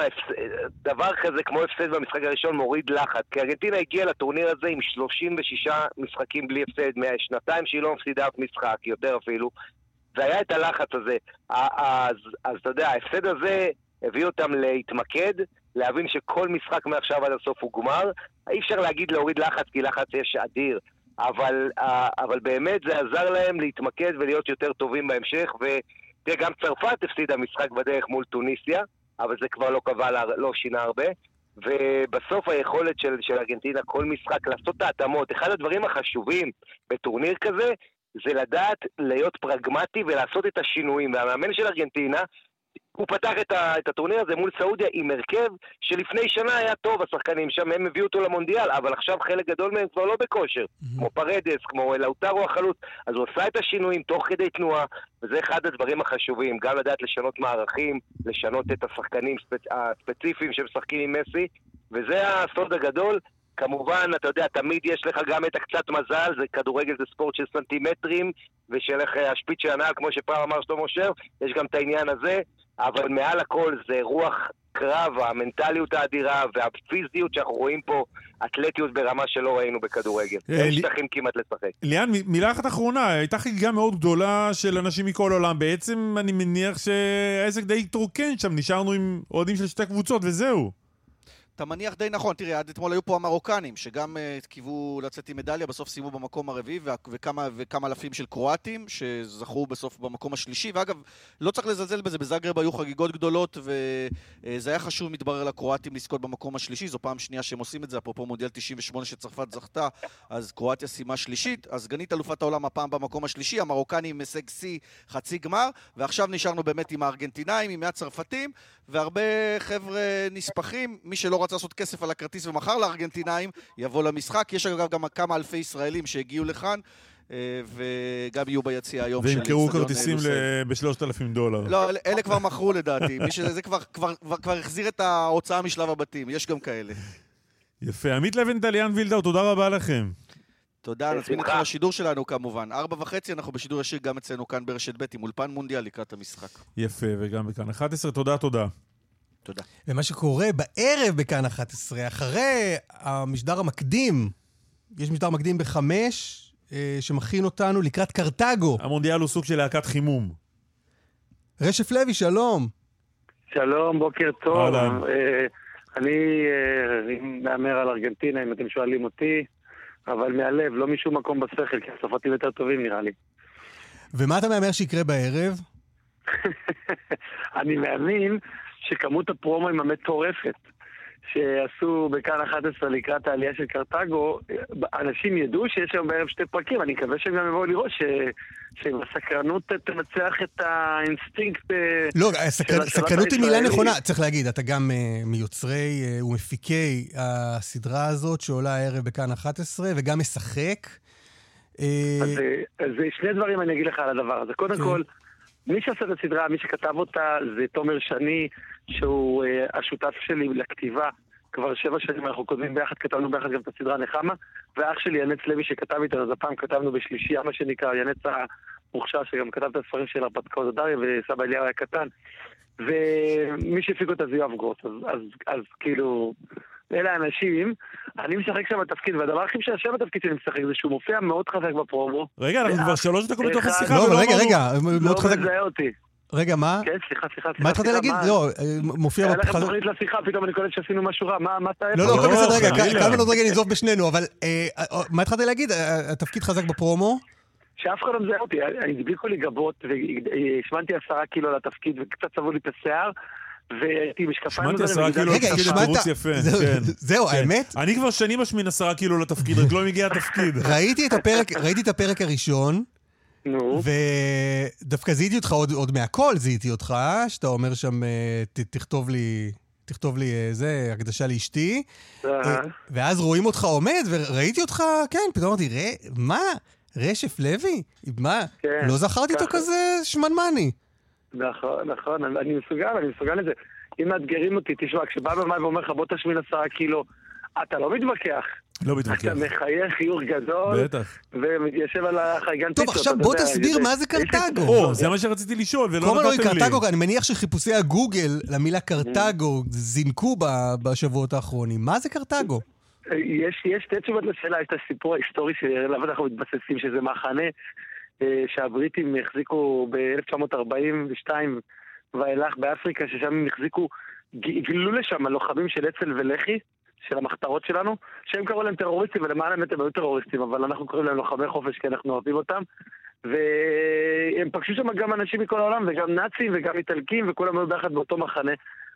דבר כזה כמו הפסד במשחק הראשון מוריד לחץ. כי ארגנטינה הגיעה לטורניר הזה עם 36 משחקים בלי הפסד, מהשנתיים שהיא לא מפסידה אף משחק, יותר אפילו, והיה את הלחץ הזה. אז, אז אתה יודע, ההפסד הזה הביא אותם להתמקד, להבין שכל משחק מעכשיו עד הסוף הוא גמר. אי אפשר להגיד להוריד לחץ, כי לחץ יש אדיר. אבל, אה, אבל באמת זה עזר להם להתמקד ולהיות יותר טובים בהמשך, ותראה, גם צרפת הפסידה משחק בדרך מול טוניסיה, אבל זה כבר לא קבע, לא שינה הרבה. ובסוף היכולת של, של ארגנטינה, כל משחק, לעשות את ההתאמות. אחד הדברים החשובים בטורניר כזה, זה לדעת להיות פרגמטי ולעשות את השינויים. והמאמן של ארגנטינה, הוא פתח את, ה, את הטורניר הזה מול סעודיה עם הרכב שלפני שנה היה טוב, השחקנים שם, הם הביאו אותו למונדיאל, אבל עכשיו חלק גדול מהם כבר לא בכושר, כמו פרדס, כמו לאוטרו החלוץ, אז הוא עשה את השינויים תוך כדי תנועה, וזה אחד הדברים החשובים, גם לדעת לשנות מערכים, לשנות את השחקנים הספצ... הספציפיים שמשחקים עם מסי, וזה הסוד הגדול. כמובן, אתה יודע, תמיד יש לך גם את הקצת מזל, זה כדורגל זה ספורט של סנטימטרים, ושל השפיץ של הנעל, כמו שפעם אמר שלמה שר, יש גם את העניין הזה, אבל מעל הכל זה רוח קרב, המנטליות האדירה והפיזיות שאנחנו רואים פה, אתלטיות ברמה שלא ראינו בכדורגל. אה, אין שטחים כמעט לשחק. ליאן, מילה אחת אחרונה, הייתה חגיגה מאוד גדולה של אנשים מכל העולם. בעצם אני מניח שהעסק די התרוקן שם, נשארנו עם אוהדים של שתי קבוצות וזהו. אתה מניח די נכון, תראה, עד אתמול היו פה המרוקנים, שגם uh, קיוו לצאת עם מדליה, בסוף סיימו במקום הרביעי, וכמה, וכמה אלפים של קרואטים, שזכו בסוף במקום השלישי, ואגב, לא צריך לזלזל בזה, בזאגרב היו חגיגות גדולות, וזה היה חשוב, מתברר, לקרואטים לזכות במקום השלישי, זו פעם שנייה שהם עושים את זה, אפרופו מונדיאל 98 שצרפת זכתה, אז קרואטיה סיימה שלישית, אז סגנית אלופת העולם הפעם במקום השלישי, המרוקנים עם הישג שיא חצי גמר, ועכשיו נשארנו באמת עם הארגנטינאים, עם הצרפתים, והרבה חבר'ה נספחים, מי שלא רצה לעשות כסף על הכרטיס ומכר לארגנטינאים, יבוא למשחק. יש אגב גם כמה אלפי ישראלים שהגיעו לכאן, אה, וגם יהיו ביציע היום של וימכרו איצטדיון כרטיסים לוסל. ב-3,000 דולר. לא, אלה- כבר מכרו לדעתי. מי שזה זה כבר, כבר, כבר, החזיר את ההוצאה משלב הבתים, יש גם כאלה. יפה. עמית לבנטל, ליאן וילדאו, תודה רבה לכם. תודה, נזמין אותך לשידור שלנו כמובן. ארבע וחצי אנחנו בשידור ישיר גם אצלנו כאן ברשת ב' עם אולפן מונדיאל לקראת המשחק. יפה, וגם בכאן 11, תודה, תודה. תודה. ומה שקורה בערב בכאן 11, אחרי המשדר המקדים, יש משדר מקדים בחמש, אה, שמכין אותנו לקראת קרתגו. המונדיאל הוא סוג של להקת חימום. רשף לוי, שלום. שלום, בוקר טוב. אהלן. אה, אני אה, מהמר על ארגנטינה, אם אתם שואלים אותי, אבל מהלב, לא משום מקום בשכל, כי הצרפתים יותר טובים נראה לי. ומה אתה מהמר שיקרה בערב? אני מאמין שכמות הפרומואים המטורפת שעשו בכאן 11 לקראת העלייה של קרתגו, אנשים ידעו שיש היום בערב שתי פרקים, אני מקווה שהם גם יבואו לראות ש... שהסקרנות תנצח את האינסטינקט אה, לא, של הסקר- סקרנות היא מילה. נכונה. צריך להגיד, אתה גם אה, מיוצרי אה, ומפיקי הסדרה הזאת שעולה הערב בכאן 11, וגם משחק. אז, אה, אז שני דברים אני אגיד לך על הדבר הזה. קודם כל, מי שעשה את הסדרה, מי שכתב אותה, זה תומר שני, שהוא אה, השותף שלי לכתיבה. כבר שבע שנים אנחנו כותבים ביחד, כתבנו ביחד גם את הסדרה נחמה, ואח שלי ינץ לוי שכתב איתנו, אז הפעם כתבנו בשלישייה, מה שנקרא, ינץ המוכשר, שגם כתב את הספרים של הרפתקאות דריה וסבא אליהו היה קטן. ומי שהפיק אותה זה יואב גרוס, אז, אז, אז כאילו, אלה האנשים. אני משחק שם בתפקיד, והדבר הכי משעשע בתפקיד שאני משחק זה שהוא מופיע מאוד חזק בפרומו. רגע, אנחנו כבר שלוש דקות בתוך השיחה לא, רגע, רגע, לא מאוד חזק. מזהה אותי. רגע, מה? כן, סליחה, סליחה, סליחה. מה התחלת להגיד? לא, אה, מופיע היה לכם בחזרה. תוכנית לשיחה, פתאום אני קולט שעשינו משהו רע. מה, מה אתה... לא, לא, הכל לא, בסדר, רגע. קלמן עוד רגע ננזוף בשנינו, אבל אה, אה, מה התחלת להגיד? אה, התפקיד חזק בפרומו? שאף אחד לא מזהה אותי, הדביקו לי גבות, והשמנתי עשרה קילו לתפקיד, וקצת צבעו לי את השיער, והייתי עם משקפיים שמעתי עשרה קילו רגע, לתפקיד השמעת? תירוץ יפה. זהו, כן. כן. האמת? אני כבר שנים משמין עשרה קילו לתפקיד, רק לא מגיע התפקיד. ראיתי את הפרק, ראיתי את הפרק הראשון, נו, ודווקא זיהיתי אותך עוד, עוד מהכל, זיהיתי אותך, שאתה אומר שם, אה, ת, תכתוב לי, תכתוב לי אה, זה, הקדשה לאשתי, אה, אה, ואז רואים אותך עומד, וראיתי אותך, כן, פתאום אמרתי, "ר- מה? רשף לוי? מה? כן, לא זכרתי אותו. כזה שמנמני. נכון, נכון, אני מסוגל, אני מסוגל לזה. אם מאתגרים אותי, תשמע, כשבא במאי ואומר לך, בוא תשמין עשרה קילו, אתה לא מתווכח. לא מתווכח. אתה מחייך חיוך גדול, בטח. ומתיישב על החייגן טוב, עכשיו בוא תסביר מה זה קרתגו. או, זה מה שרציתי לשאול, ולא נתתם לי. קרתגו, אני מניח שחיפושי הגוגל למילה קרתגו זינקו ב- בשבועות האחרונים. מה זה קרתגו? יש, יש שתי תשובות לשאלה, יש את הסיפור ההיסטורי שעליו אנחנו מתבססים, שזה מחנה אה, שהבריטים החזיקו ב-1942 ואילך באפריקה, ששם הם החזיקו, גילו לשם לוחמים של אצ"ל ולח"י, של המחתרות שלנו, שהם קראו להם טרוריסטים, ולמען האמת הם היו טרוריסטים, אבל אנחנו קוראים להם לוחמי חופש כי אנחנו אוהבים אותם. והם פגשו שם גם אנשים מכל העולם, וגם נאצים וגם איטלקים, וכולם היו ביחד באותו מחנה,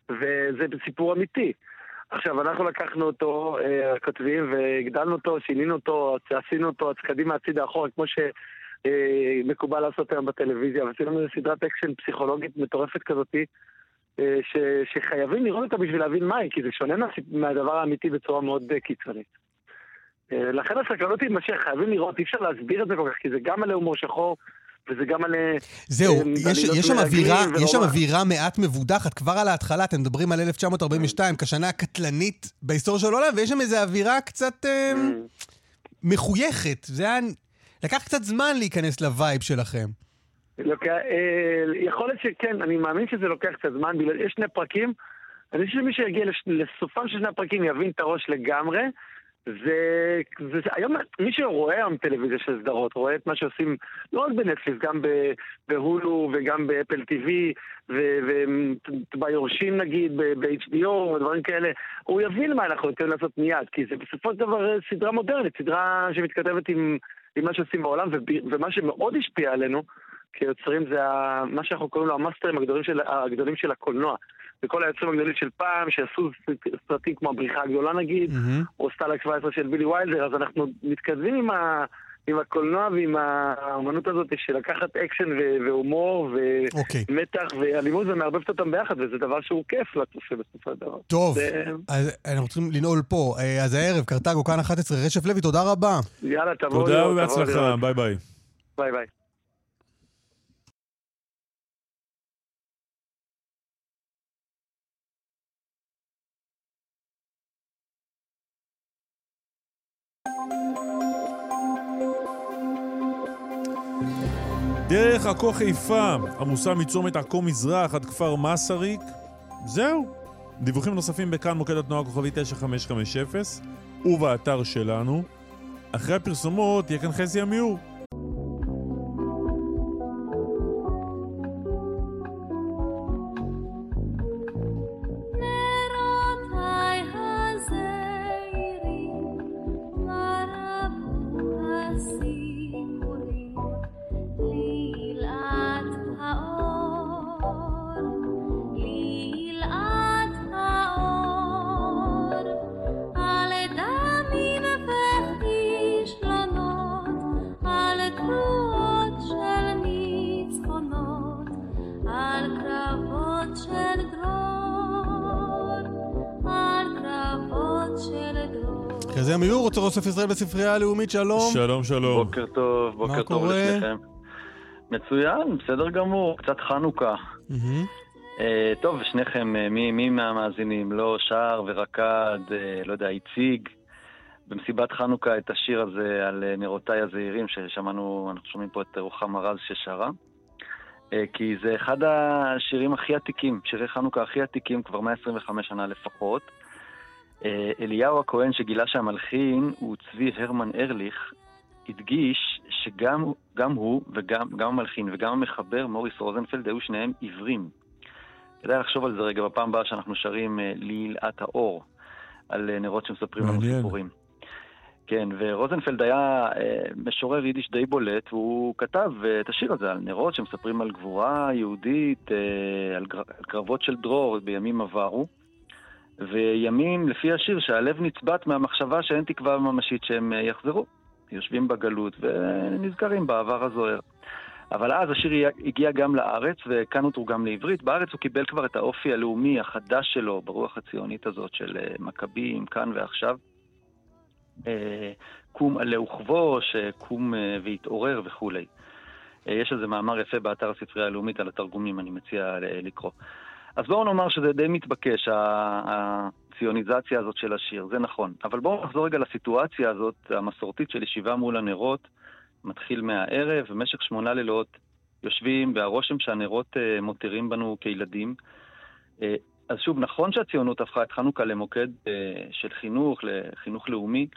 וזה סיפור אמיתי. עכשיו, אנחנו לקחנו אותו, אה, הכותבים, והגדלנו אותו, שינינו אותו, עשינו אותו, אז קדימה הצידה אחורה, כמו שמקובל לעשות היום בטלוויזיה, ועשינו לנו סדרת אקשן פסיכולוגית מטורפת כזאתי, אה, ש, שחייבים לראות אותה בשביל להבין מהי, כי זה שונה מה, מהדבר האמיתי בצורה מאוד אה, קיצונית. אה, לכן הסקרנות תימשך, חייבים לראות, אי אפשר להסביר את זה כל כך, כי זה גם על הומור שחור, וזה גם על... אה, זהו, אה, יש, יש שם אווירה, יש שם. אווירה מעט מבודחת. כבר על ההתחלה אתם מדברים על 1942 כשנה הקטלנית בהיסטוריה של העולם, ויש שם איזו אווירה קצת אה, מחויכת. זה היה... לקח קצת זמן להיכנס לווייב שלכם. לוקח, אה, יכול להיות שכן, אני מאמין שזה לוקח קצת זמן, בגלל, יש שני פרקים, אני חושב שמי שיגיע לש, לסופם של שני הפרקים יבין את הראש לגמרי. זה, זה, היום, מי שרואה היום טלוויזיה של סדרות, רואה את מה שעושים לא רק בנטפליקס, גם ב- בהולו וגם באפל TV וביורשים נגיד, ב-HBO ודברים כאלה, הוא יבין מה אנחנו יכולים לעשות מיד, כי זה בסופו של דבר סדרה מודרנית, סדרה שמתכתבת עם, עם מה שעושים בעולם, וב- ומה שמאוד השפיע עלינו כיוצרים זה ה- מה שאנחנו קוראים לו המאסטרים הגדולים של, הגדולים של הקולנוע. וכל היוצרים הגדולים של פעם, שעשו סרטים כמו הבריחה הגדולה נגיד, או סטאלג 17 של בילי ויילדר, אז אנחנו מתכתבים עם, ה, עם הקולנוע ועם האמנות הזאת של לקחת אקשן ו- והומור אוקיי. ומתח ואלימות ומערבבת אותם ביחד, וזה דבר שהוא כיף לצופה בסופו של דבר. טוב, זה- אז אנחנו צריכים לנעול פה. אה, אז הערב, קרתגו, כאן 11, רשף לוי, תודה רבה. יאללה, תבואו תודה ובהצלחה. ביי ביי. ביי ביי. דרך עכו חיפה, עמוסה מצומת עכו מזרח עד כפר מסריק. זהו. דיווחים נוספים בכאן מוקד התנועה כוכבי 9550 ובאתר שלנו. אחרי הפרסומות יהיה כאן חזי עמיור. ישראל בספרייה הלאומית, שלום. שלום, שלום. בוקר טוב, בוקר טוב קורה? לשניכם. מצוין, בסדר גמור, קצת חנוכה. מהמם. אה, טוב, שניכם, אה, מי, מי מהמאזינים לא שר ורקד, אה, לא יודע, הציג במסיבת חנוכה את השיר הזה על אה, נרותיי הזעירים, ששמענו, אנחנו שומעים פה את רוחמה רז ששרה. אה, כי זה אחד השירים הכי עתיקים, שירי חנוכה הכי עתיקים, כבר 125 שנה לפחות. אה, אליהו הכהן שגילה שהמלחין הוא צבי הרמן ארליך, הדגיש שגם גם הוא וגם גם המלחין וגם המחבר, מוריס רוזנפלד, היו שניהם עיוורים. כדאי לחשוב על זה רגע בפעם הבאה שאנחנו שרים אה, לילאת האור, על אה, נרות שמספרים לנו. סיפורים. כן, ורוזנפלד היה משורר יידיש די בולט, והוא כתב את השיר הזה על נרות שמספרים על גבורה יהודית, על קרבות של דרור בימים עברו. וימים, לפי השיר, שהלב נצבט מהמחשבה שאין תקווה ממשית שהם אה, יחזרו. יושבים בגלות ונזכרים בעבר הזוהר. אבל אז השיר הגיע גם לארץ, וכאן הוא תורגם לעברית. בארץ הוא קיבל כבר את האופי הלאומי החדש שלו, ברוח הציונית הזאת של אה, מכבים, כאן ועכשיו. אה, קום עלה וכבוש, קום והתעורר וכולי. יש איזה מאמר יפה באתר הספרייה הלאומית על התרגומים, אני מציע לקרוא. אז בואו נאמר שזה די מתבקש, הציוניזציה הזאת של השיר, זה נכון. אבל בואו נחזור רגע לסיטואציה הזאת, המסורתית של ישיבה מול הנרות, מתחיל מהערב, במשך שמונה לילות יושבים, והרושם שהנרות אה, מותירים בנו כילדים. אה, אז שוב, נכון שהציונות הפכה את חנוכה למוקד אה, של חינוך, לחינוך לאומי,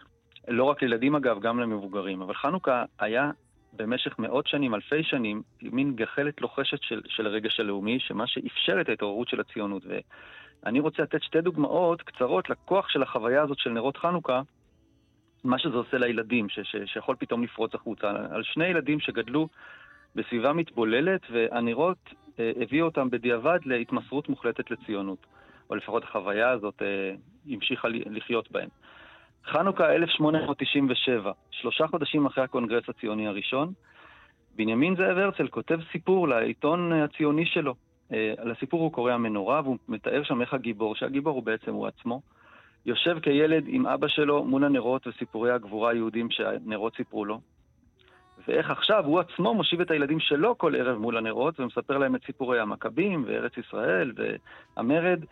לא רק לילדים אגב, גם למבוגרים, אבל חנוכה היה במשך מאות שנים, אלפי שנים, מין גחלת לוחשת של, של הרגש הלאומי, שמה שאפשר את ההתעוררות של הציונות. ואני רוצה לתת שתי דוגמאות קצרות לכוח של החוויה הזאת של נרות חנוכה, מה שזה עושה לילדים, ש, ש, שיכול פתאום לפרוץ החוצה. על שני ילדים שגדלו בסביבה מתבוללת, והנרות אה, הביאו אותם בדיעבד להתמסרות מוחלטת לציונות. או לפחות החוויה הזאת אה, המשיכה לחיות בהם. חנוכה 1897, שלושה חודשים אחרי הקונגרס הציוני הראשון, בנימין זאב הרצל כותב סיפור לעיתון הציוני שלו. אה, על הסיפור הוא קורא המנורה, והוא מתאר שם איך הגיבור, שהגיבור הוא בעצם הוא עצמו, יושב כילד עם אבא שלו מול הנרות וסיפורי הגבורה היהודים שהנרות סיפרו לו, ואיך עכשיו הוא עצמו מושיב את הילדים שלו כל ערב מול הנרות ומספר להם את סיפורי המכבים וארץ ישראל והמרד,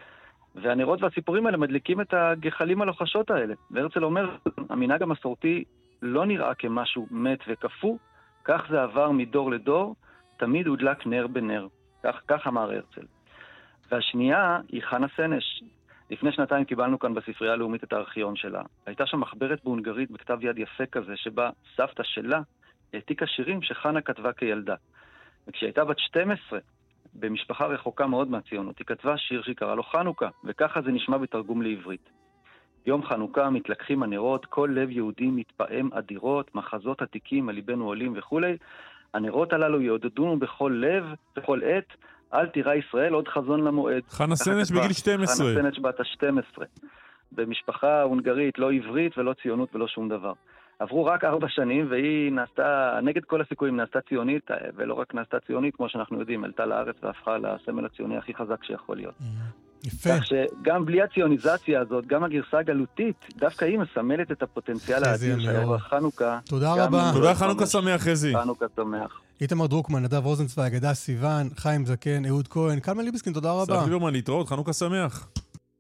והנרות והסיפורים האלה מדליקים את הגחלים הלוחשות האלה. והרצל אומר, המנהג המסורתי לא נראה כמשהו מת וקפוא, כך זה עבר מדור לדור, תמיד הודלק נר בנר. כך, כך אמר הרצל. והשנייה היא חנה סנש. לפני שנתיים קיבלנו כאן בספרייה הלאומית את הארכיון שלה. הייתה שם מחברת בהונגרית בכתב יד יפה כזה, שבה סבתא שלה העתיקה שירים שחנה כתבה כילדה. וכשהיא הייתה בת 12, במשפחה רחוקה מאוד מהציונות, היא כתבה שיר שהיא קראה לו חנוכה, וככה זה נשמע בתרגום לעברית. יום חנוכה מתלקחים הנרות, כל לב יהודי מתפעם אדירות, מחזות עתיקים על ליבנו עולים וכולי. הנרות הללו יעודדונו בכל לב, בכל עת, אל תירא ישראל עוד חזון למועד. חנה סנש בגיל 12. חנה סנש בת ה-12. במשפחה הונגרית, לא עברית ולא ציונות ולא שום דבר. עברו רק ארבע שנים, והיא נעשתה, נגד כל הסיכויים, נעשתה ציונית, ולא רק נעשתה ציונית, כמו שאנחנו יודעים, עלתה לארץ והפכה לסמל הציוני הכי חזק שיכול להיות. יפה. כך שגם בלי הציוניזציה הזאת, גם הגרסה הגלותית, דווקא היא מסמלת את הפוטנציאל האדיר שהיה המאור. בחנוכה. תודה רבה. תודה, חנוכה. שמח, חזי. חנוכה שמח. איתמר דרוקמן, נדב רוזנצוויג, אגדה סיוון, חיים זקן, אהוד כהן, קלמן ליבסקין, תודה רבה. אסף ליברמן, להתראות, חנוכה שמח.